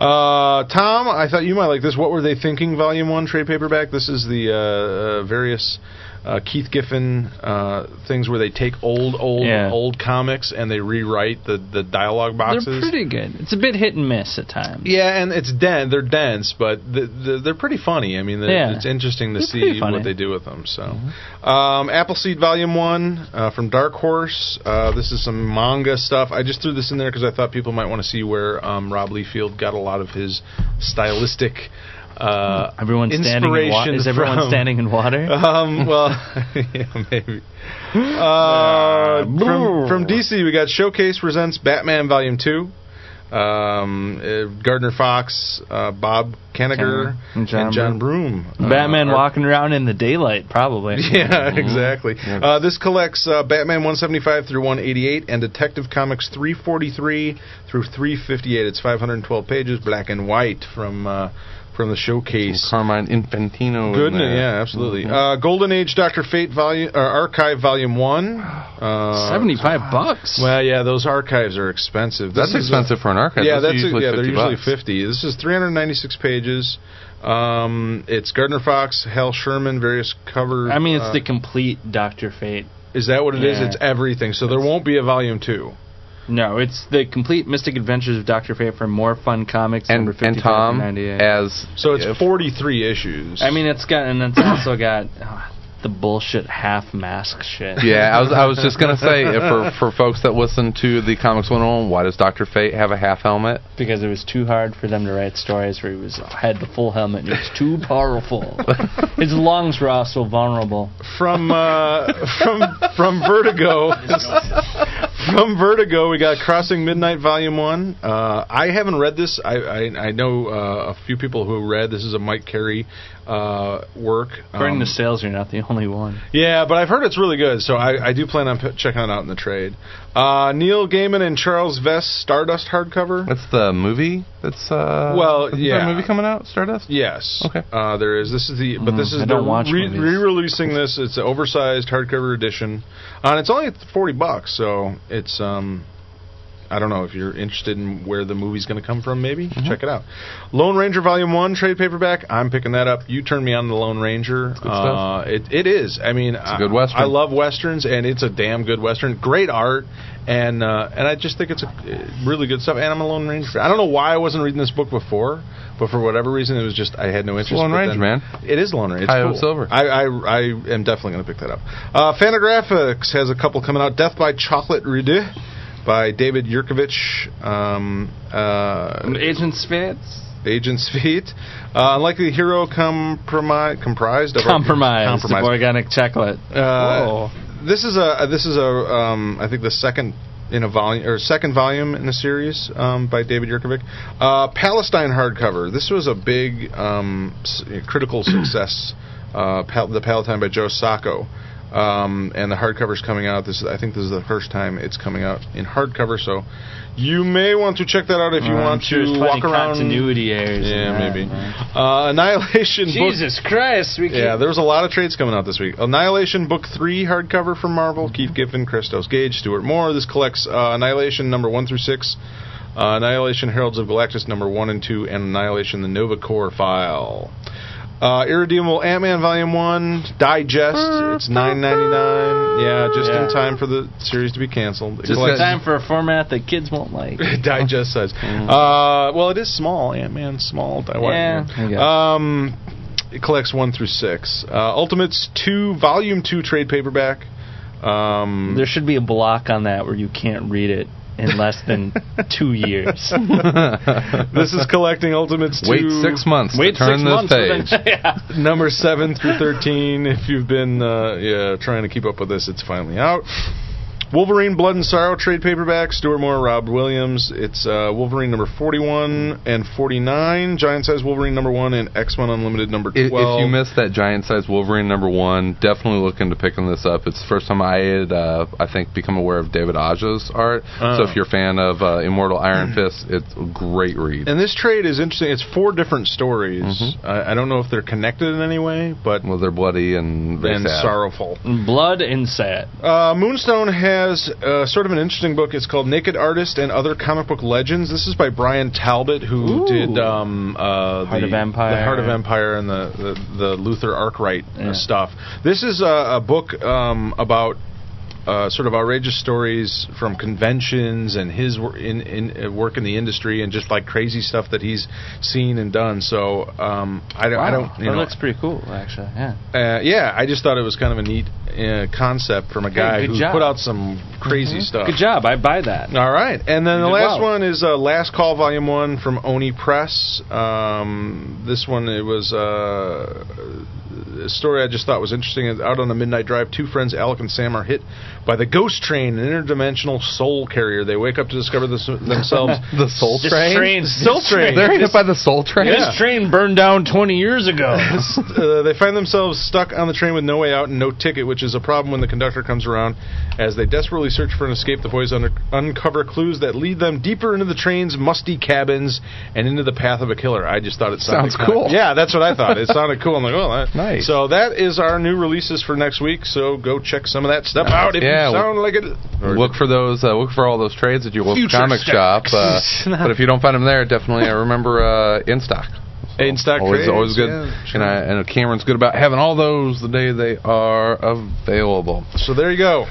uh, Tom, I thought you might like this. What were they thinking? Volume one trade paperback. This is the uh, uh, various uh, Keith Giffen uh, things where they take old, old, Yeah. old comics and they rewrite the the dialogue boxes. They're pretty good. It's a bit hit and miss at times. yeah, and it's dense. They're dense, but the, the, they're pretty funny. I mean, Yeah. it's interesting to They're see what they do with them. So, um, Appleseed Volume One uh, from Dark Horse. Uh, this is some manga stuff. I just threw this in there because I thought people might want to see where um, Rob Liefeld got a lot of his stylistic. Uh, Everyone's standing in wa- Is everyone from- standing in water? <laughs> um, well, <laughs> yeah, maybe. Uh, <laughs> from, from DC, we got Showcase presents Batman Volume Two. Um, uh, Gardner Fox, uh, Bob Kanigher, And John and John Broome. Uh, Batman are- walking around in the daylight, probably. Yeah, exactly. Uh, this collects uh, Batman 175 through 188 and Detective Comics 343 through 358. It's 512 pages, black and white from uh, from the showcase. Carmine Infantino. in Good, there. yeah, absolutely. Uh, Golden Age Doctor Fate volume uh, archive volume one. Uh, Seventy-five bucks. Well, yeah, those archives are expensive. This That's is a- expensive for an archive. yeah, Those that's usually yeah, they're usually bucks. fifty. This is 396 pages. Um, it's Gardner Fox, Hal Sherman, various cover. I mean, it's uh, the complete Doctor Fate. Is that what it is? Yeah. It's everything. So there won't be a volume two. No, it's the complete Mystic Adventures of Doctor Fate for more fun comics. And, number and Tom, 98. as So it's if- 43 issues. I mean, it's got and it's also got <coughs> uh, the bullshit half mask shit. yeah, I was I was just gonna say for <laughs> for folks that listen to the Comics 101, why does Doctor Fate have a half helmet? because it was too hard for them to write stories where he was had the full helmet and he was too powerful. <laughs> His lungs were also vulnerable. from uh, from from Vertigo. from Vertigo, we got Crossing Midnight Volume One. Uh, I haven't read this. I I, I know uh, a few people who read. This is a Mike Carey uh, work. According Um, to sales, you're not the only one. yeah, but I've heard it's really good, so I, I do plan on p- checking it out in the trade. Uh, Neil Gaiman and Charles Vess Stardust hardcover. That's the movie. That's uh. Well, isn't yeah. there movie coming out, Stardust. Yes. Okay. Uh, there is. This is the, but this Mm, is I the don't watch re- re-releasing this. It's an oversized hardcover edition, uh, and it's only forty bucks. So it's um, I don't know if you're interested in where the movie's going to come from. Maybe Mm-hmm. check it out. Lone Ranger Volume One trade paperback. I'm picking that up. You turned me on to the Lone Ranger. good uh, It it is. I mean, a good Western. I, I love westerns, and it's a damn good western. Great art. And uh, and I just think it's a really good stuff. And I'm a Lone Ranger. I don't know why I wasn't reading this book before, but for whatever reason, it was just I had no interest. Lone Ranger, man. It is Lone Ranger. It's cool. Silver. I, I I am definitely going to pick that up. Uh, Fantagraphics has a couple coming out. Death by Chocolate Rude by David Yurkovich. Um, uh, Agent Spitz. Agent's Feet. Uh, Unlikely Hero compromi- comprised of Compromise. The Compromise. organic chocolate. Uh, this is a this is a um, I think the second in a volume or second volume in the series um, by David Yurkovich. Uh, Palestine hardcover. This was a big um, s- critical success. Uh, Pal- the Palatine by Joe Sacco. Um, and the hardcover's coming out. This is, I think this is the first time it's coming out in hardcover, so you may want to check that out if you I'm want sure to walk around. continuity errors. Yeah, that, maybe. Uh, Annihilation book. Jesus Christ, we Yeah, there was a lot of trades coming out this week. Annihilation Book 3 hardcover from Marvel. Keith Giffen, Christos Gage, Stuart Moore. This collects uh, Annihilation number 1 through 6, uh, Annihilation Heralds of Galactus number 1 and 2, and Annihilation the Nova Corps file. Uh, Irredeemable Ant-Man Volume 1 Digest. It's nine ninety nine. Yeah, just in time for the series to be canceled. It Just in collects- time for a format that kids won't like. <laughs> digest size. <laughs> Uh, well, it is small. Ant Man small. I want- Yeah, I guess. Um, it collects one through six. Uh, Ultimates two, volume two trade paperback. Um, There should be a block on that where you can't read it in less than two years. <laughs> this is collecting Ultimates two. Wait six months Wait to turn six this months for page. them- yeah. number seven through thirteen. If you've been uh, yeah trying to keep up with this, it's finally out. Wolverine Blood and Sorrow trade paperback. Stuart Moore, Rob Williams. It's uh, Wolverine number forty-one and forty-nine. Giant size Wolverine number one and X Men Unlimited number I- twelve. If you missed that giant size Wolverine number one, definitely look into picking this up. It's the first time I had, uh, I think, become aware of David Aja's art. Oh. So if you're a fan of uh, Immortal Iron <clears throat> Fist, it's a great read. And this trade is interesting. It's four different stories. Mhm. I, I don't know if they're connected in any way, but well, they're bloody and and sad. sorrowful. Blood and sad. Uh, Moonstone has uh, sort of an interesting book. It's called Naked Artist and Other Comic Book Legends. This is by Bryan Talbot, who Ooh. did um, uh, Heart the, of Empire. the Heart of Empire, and the the, the Luther Arkwright uh, Yeah. stuff. This is a, a book um, about. Uh, sort of outrageous stories from conventions and his wor- in, in uh, work in the industry and just like crazy stuff that he's seen and done. So um, I don't, I don't, you that know, looks pretty cool, actually. Yeah. uh, yeah, I just thought it was kind of a neat uh, concept from a guy good who job. put out some crazy stuff. Good job. I buy that. All right, and then You the last well. one is uh, Last Call Volume One from Oni Press. Um, this one it was uh, a story I just thought was interesting. Out on a midnight drive, two friends, Alec and Sam, are hit by the Ghost Train, an interdimensional soul carrier. They wake up to discover this, themselves. <laughs> the Soul Train. train, Soul Train. They're hit by the Soul Train. Yeah. This train burned down 20 years ago. <laughs> uh, they find themselves stuck on the train with no way out and no ticket, which is a problem when the conductor comes around. As they desperately search for an escape, the boys under- uncover clues that lead them deeper into the train's musty cabins and into the path of a killer. I just thought it sounded Sounds kinda- cool. Yeah, that's what I thought. It sounded cool. I'm like, oh, that. <laughs> Nice. So that is our new releases for next week. So go check some of that stuff out if Yeah, you sound like it. or- Look for those. Uh, look for all those trades at your local Future comic shop. Uh, <laughs> but if you don't find them there, definitely uh, remember uh, in stock. In stock always, trades, always good. yeah, And, I, and Cameron's good about having all those the day they are available. So there you go.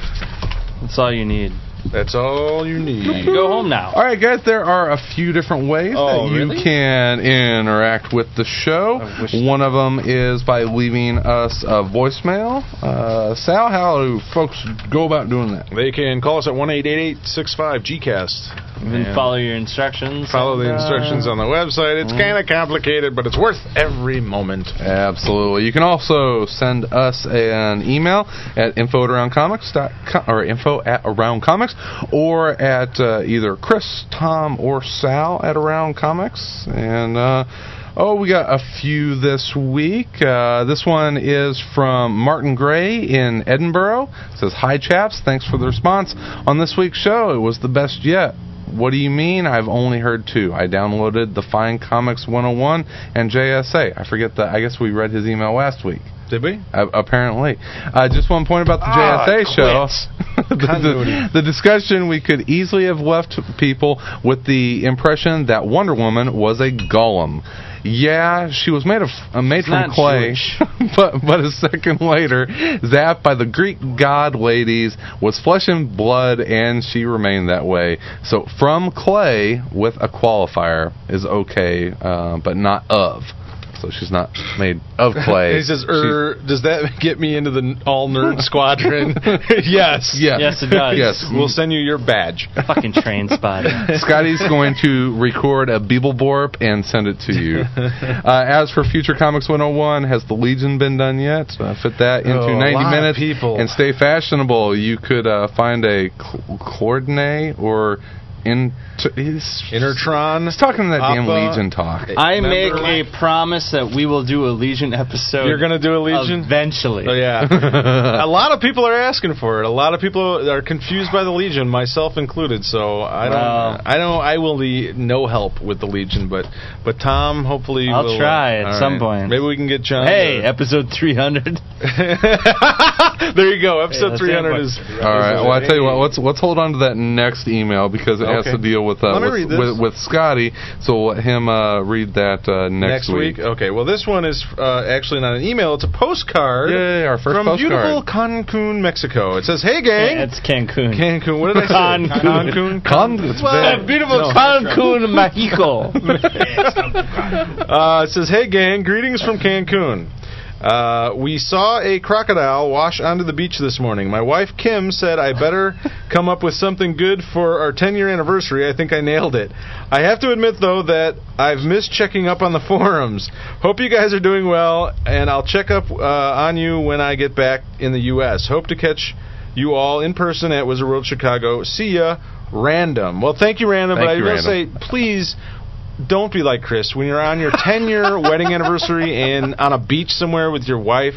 That's all you need. That's all you need. Go home now. All right, guys. There are a few different ways Oh, that you really? can interact with the show. One of them is by leaving us a voicemail. Uh, Sal, how do folks go about doing that? They can call us at one eight eight eight six five GCast. And follow your instructions. Follow the instructions on the website. It's kind of complicated, but it's worth every moment. Absolutely. You can also send us an email at info at aroundcomics.com or info at aroundcomics or at uh, either Chris, Tom, or Sal at Around Comics. And uh, oh, we got a few this week. Uh, this one is from Martin Gray in Edinburgh. It says, "Hi chaps, thanks for the response on this week's show. It was the best yet." What do you mean? I've only heard two. I downloaded the Fine Comics 101 and JSA. I forget that. I guess we read his email last week. Did we? Uh, apparently. Uh, just one point about the Ah, JSA show. <laughs> the, the, the discussion we could easily have left people with the impression that Wonder Woman was a golem. Yeah, she was made of uh, made It's from clay, <laughs> but but a second later, zapped by the Greek god ladies, was flesh and blood, and she remained that way. So from clay with a qualifier is okay, uh, but not of. So she's not made of <laughs> clay. He says, er, does that <laughs> get me into the all nerd squadron? <laughs> yes. Yeah. Yes, it does. yes. We'll send you your badge. Fucking train spotting. Skottie's going to record a Beebleborp and send it to you. Uh, as for Future Comics 101, has the Legion been done yet? Uh, fit that into Oh, 90 minutes and stay fashionable. You could uh, find a cl- coordinate or in. He's, Intertron. he's talking that damn Appa. Legion talk. I Remember- make a promise that we will do a Legion episode. You're gonna do a Legion? eventually. Oh yeah. <laughs> a lot of people are asking for it. A lot of people are confused by the Legion, myself included. So I don't. Wow. I don't. I will need no help with the Legion, but but Tom, hopefully, I'll will, try uh, at all some point. Maybe we can get John. Hey, to- episode 300. <laughs> there you go. Episode that's 300 it. is. All right. Well, I tell you what. Let's let's hold on to that next email because it has Okay. to deal with uh, with, with with Skottie. So we'll let him uh, read that uh, next, Next week. Okay. Well, this one is uh, actually not an email. It's a postcard. Yay, our first from postcard. beautiful Cancun, Mexico. It says, "Hey gang, it's Cancun. Cancun. What did I say? Cancun. Cancun. <laughs> Con- it's Well, bad. beautiful No. Cancun, Mexico. <laughs> Uh, it says, "Hey gang, greetings from Cancun. Uh, we saw a crocodile wash onto the beach this morning. My wife Kim said I better <laughs> come up with something good for our 10 year anniversary. I think I nailed it. I have to admit though that I've missed checking up on the <laughs> forums. Hope you guys are doing well, and I'll check up uh, on you when I get back in the U.S. Hope to catch you all in person at Wizard World Chicago. See ya." Random. Well, thank you, Random. Thank but I will say, please don't be like Chris when you're on your 10 year <laughs> wedding anniversary and on a beach somewhere with your wife.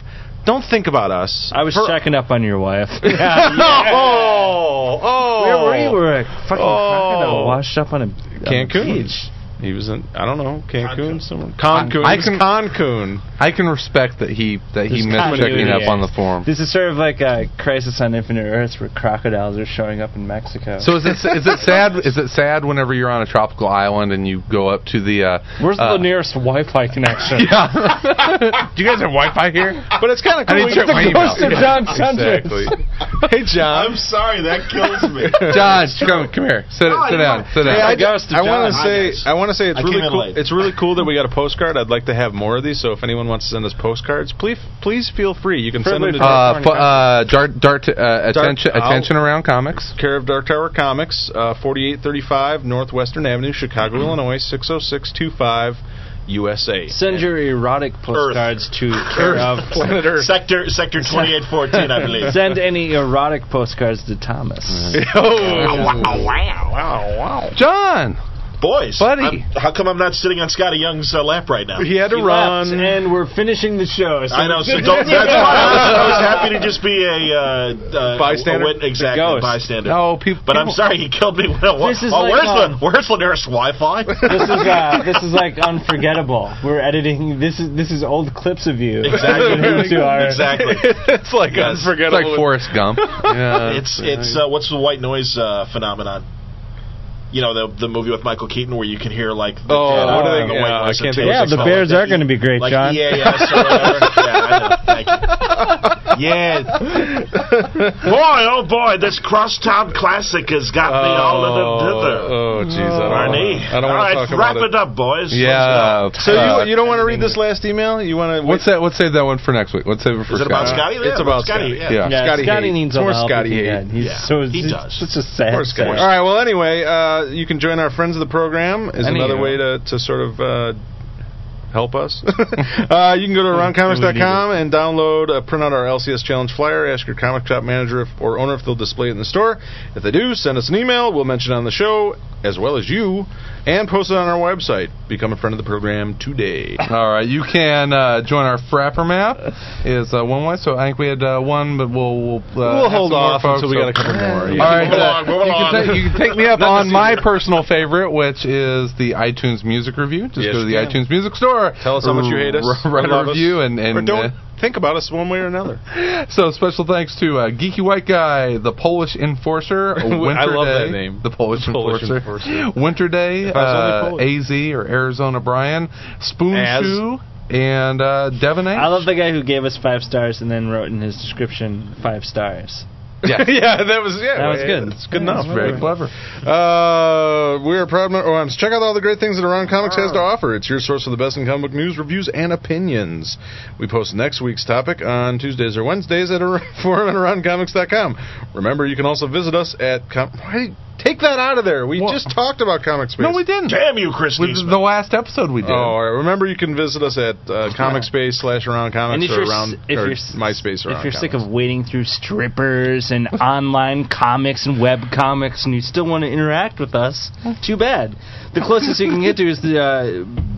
Don't think about us. I was For- checking up on your wife. <laughs> <laughs> yeah Oh, oh, Where were you? Were a fucking Oh. crocodile washed up on a on a beach. He was in I don't know Cancun somewhere. Cancun. I I can- Cancun. I can respect that he that he missed checking up on the here. forum. This is sort of like a Crisis on Infinite Earths where crocodiles are showing up in Mexico. So is it is it sad is it sad whenever you're on a tropical island and you go up to the uh, Where's uh, the nearest Wi-Fi connection? <laughs> Yeah. <laughs> Do you guys have Wi-Fi here? But it's kind of cool. I need to check the ghost of John exactly. <laughs> Hey John. I'm sorry, that kills me. John, come come here. Sit Oh, sit down. want- Sit Hey, down. I, I want to say, I want to say it's I really came in cool. It's really cool that we got a postcard. I'd like to have more of these. So if anyone wants to send us postcards, please, please feel free. You can send them to Uh, fu- uh, Dart, Dart, uh, attention, I'll- attention around comics. care of Dark Tower Comics, uh, 4835 Northwestern Avenue, Chicago, Illinois 60625, USA. Send your erotic postcards to care of. <laughs> Planet Earth. Sector Sector 2814, I believe. Send any erotic postcards to Thomas. <laughs> Oh. Wow, wow, wow, wow. John, Boys, Buddy. I'm- how come I'm not sitting on Skottie Young's uh, lap right now? He had to He run. left, and we're finishing the show. So I know, so <laughs> don't, that's why I was, I was happy to just be a uh, uh, Bystander? a wit- exactly, ghost. bystander. no people. But I'm sorry, he killed me. When I, This is oh, like, where's um, the where's the nearest Wi-Fi? this is uh, this is like unforgettable. We're editing. This is this is old clips of you. Exactly. <laughs> Exactly. <laughs> it's like Yes. It's like Forrest Gump. Yeah. It's it's uh, what's the white noise uh, phenomenon? You know the the movie with Michael Keaton where you can hear like the Oh, dead what are they- the yeah, I can't think Yeah, the Bears are going to be great, like John. EAS or whatever. yeah, I know. Thank you. <laughs> Yeah. <laughs> boy, oh boy, this crosstown classic has got me all in a dither. Oh, jeez. I don't Barney. wanna- I don't all want right, to talk wrap about it up, boys. yeah. So uh, you you don't want to read this last email? You want to? What's that? Let's save that one for next week. Let's save it for Is it about Scott. Skottie? It's about Skottie. Skottie. Yeah. Yeah. Yeah, Skottie Skottie needs It's all more help Skottie he hate. He's Yeah, so he does. Such a sad. Poor Skottie. All right. Well, anyway, uh, you can join our friends of the program. Is Any another way to, to sort of uh, help us. <laughs> uh, you can go to aroundcomics.com and download, uh, print out our LCS Challenge flyer. Ask your comic shop manager if, or owner if they'll display it in the store. If they do, send us an email. We'll mention it on the show as well as you, and post it on our website. Become a friend of the program today. <laughs> All right, you can uh, join our Frapper map. Is uh, one way. So I think we had uh, one, but we'll we'll, uh, We'll hold off folks, until we so- got a couple more. Yeah. All right, uh, along, you, can ta- you can take me <laughs> up on my personal favorite, which is the iTunes Music Review. Just Yes, go to the iTunes Music Store. Tell us how much you hate us. r- <laughs> Write a review and and or don't uh, think about us one way or another. so special thanks to uh, Geeky White Guy, the Polish Enforcer, <laughs> Winter I love Day, that name. the Polish, Polish Enforcer, Enforcer. <laughs> Winter Day, If I was uh. AZ or Arizona Brian, Spoon Az. Shoe, and uh, Devon H. I love the guy who gave us five stars and then wrote in his description five stars. Yeah. <laughs> yeah, that was yeah. That was good. It's good Yeah, enough. that's Very clever. Uh, we are proud. mem- Oh, check out all the great things that Around Comics has to offer. It's your source for the best in comic book news, reviews, and opinions. We post next week's topic on Tuesdays or Wednesdays at a <laughs> forum at AroundComics.com. Remember, you can also visit us at. Com- Why, take that out of there. We What? just talked about Comic Space. No, we didn't. Damn you, Chris With the last episode we did. Oh, all right. remember you can visit us at uh, Comic Space slash Around Comics or you're s- around or s- MySpace around if you're sick of waiting through strippers games and online comics and web comics, and you still want to interact with us, too bad. The closest you can get to is the. Uh,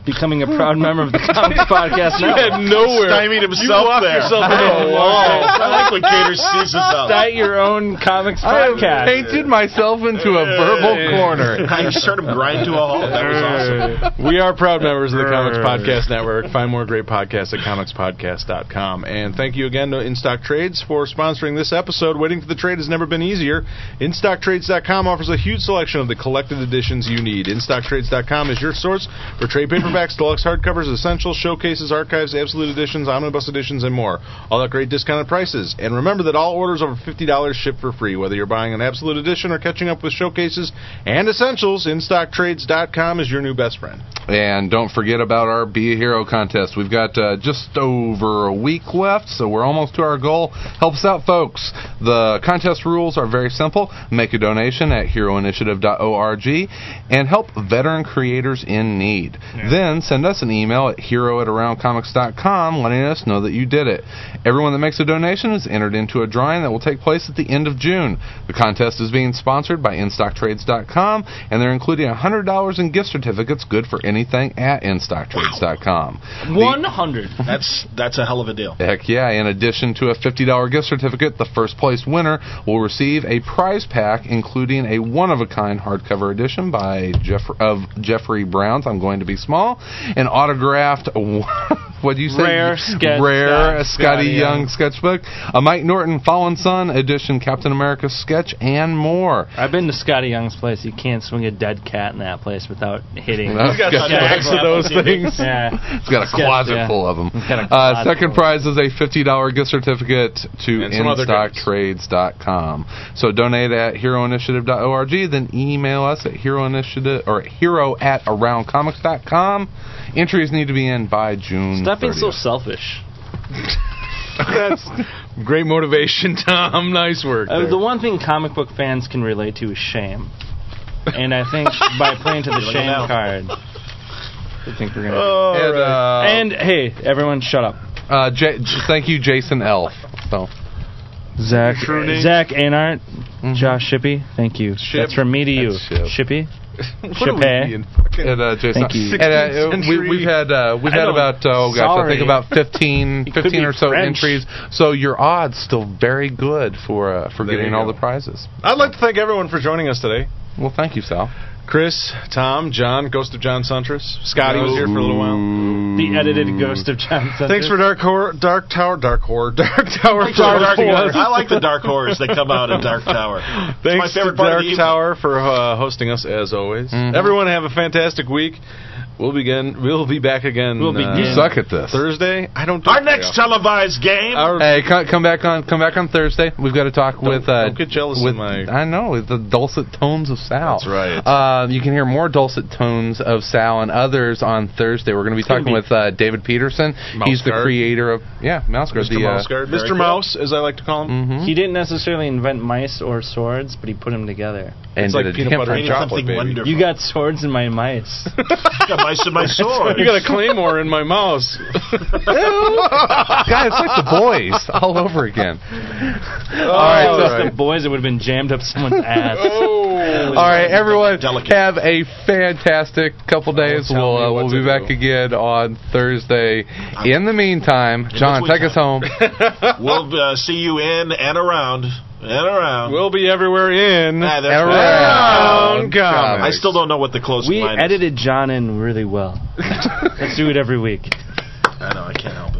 Becoming a proud member of the Comics <laughs> Podcast You Network. had nowhere. Stymied you himself walked there. yourself into a wall. I like when Gator sees us up. Start your own comics I have podcast. painted myself into a verbal corner. I just heard him grind to a halt. That was awesome. We are proud members of the Comics Podcast Network. Find more great podcasts at comicspodcast.com. And thank you again to In Stock Trades for sponsoring this episode. Waiting for the trade has never been easier. InStockTrades.com offers a huge selection of the collected editions you need. InStockTrades.com is your source for trade paperbacks, deluxe hardcovers, essentials, showcases, archives, absolute editions, omnibus editions, and more. All at great discounted prices. And remember that all orders over $50 ship for free, whether you're buying an absolute edition or catching up with showcases and essentials. InStockTrades.com is your new best friend. And don't forget about our Be a Hero contest. We've got uh, just over a week left, so we're almost to our goal. Help us out, folks. The contest rules are very simple. Make a donation at heroinitiative.org and help veteran creators in need. Then send us an email at hero at aroundcomics.com letting us know that you did it. Everyone that makes a donation is entered into a drawing that will take place at the end of June. The contest is being sponsored by InStockTrades.com, and they're including $100 in gift certificates good for anything at InStockTrades.com. The- 100. That's that's a hell of a deal. Heck yeah. In addition to a $50 gift certificate, the first place winner will receive a prize pack including a one of a kind hardcover edition by Jeff of Jeffrey Brown's I'm Going to Be Small, an autographed <laughs> what do you say? Rare sketch- Rare Scott- Skottie Skottie Young Young. sketchbook, a Mike Norton Fallen Son edition Captain America sketch and more. I've been to Skottie Young's place. You can't swing a dead cat in that place without hitting. <laughs> He's got stacks of those things. Yeah. <laughs> It's got a Sketch, closet yeah. full of them. It's got a Uh, second prize is a $50 gift certificate to And some other goodies. InStockTrades.com. So donate at heroinitiative.org, then email us at heroinitiative or hero at aroundcomics.com. Entries need to be in by June. Stop being so selfish. <laughs> That's great motivation, Tom. <laughs> Nice work. Uh, the one thing comic book fans can relate to is shame. And I think by playing to the <laughs> shame now. card, I think we're gonna. Oh, And, uh, and hey, everyone, shut up. uh, J- thank you, Jason Elf. So Zach, true name? Zach Anart, Josh Shippey, thank you. Ship. That's from me to you, Ship. Shippy. What are we Chippy. being fucking- And, uh, Jason, Thank you. And, uh, we, century. we've had uh, we've I had about oh gosh, I think about 15, <laughs> 15 or so French. entries. So your odds still very good for uh, for There getting all go. the prizes. I'd like to thank everyone for joining us today. Well, thank you, Sal. Chris, Tom, John, Ghost of John Suntress. Skottie was here for a little while. The edited ghost of John Center. Thanks for Dark Horror, Dark Tower, Dark Horror, <laughs> Dark Tower. I like, the dark Horror. horror. I like the dark horrors that come out in Dark Tower. <laughs> It's my Thanks to favorite part of Dark the. Tower for uh, hosting us as always. Mhm. Everyone have a fantastic week. We'll begin. We'll be back again. We'll uh, begin. You suck at this. Thursday. I don't. Do Our next often. televised game. Our- Hey, come, come back on come back on Thursday. We've got to talk with. Uh, don't get jealous of my- I know with the dulcet tones of Sal. That's right. Uh, you can hear more dulcet tones of Sal and others on Thursday. We're going to be gonna talking be- with uh, David Peterson. He's the creator of yeah, Mouse Guard. Mr. The, uh, Mouseguard. very Mr. cool. Mouse, as I like to call him. mhm. He didn't necessarily invent mice or swords, but he put them together. and It's like peanut butter and chocolate, baby. You got swords in my mice. <laughs> got mice in my <laughs> sword. You got a claymore in my mouse. <laughs> God, it's like the boys all over again. All All right, Oh, so- it's the boys that would have been jammed up someone's <laughs> ass. Oh. All right, everyone, Delicate. have a fantastic couple days. tell We'll uh, we'll be back do. again on Thursday. In the meantime, John, between take us home. We'll uh, see you in and around and around. We'll be everywhere in. Ah, Around Around comics. I still don't know what the closing We line is. edited John in really well. <laughs> Let's do it every week. I know I can't help it.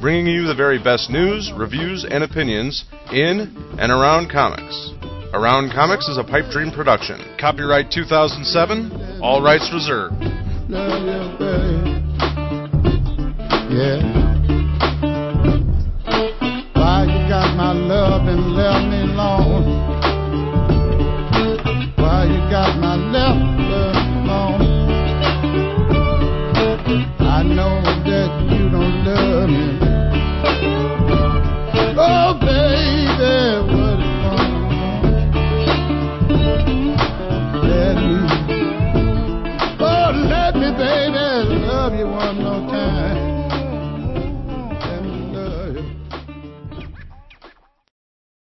bringing you the very best news, reviews, and opinions in and around comics. Around Comics is a pipe dream production. Copyright 2007, all rights reserved. Yeah. Why you got my love and left me alone? Why you got my left alone? I know coming.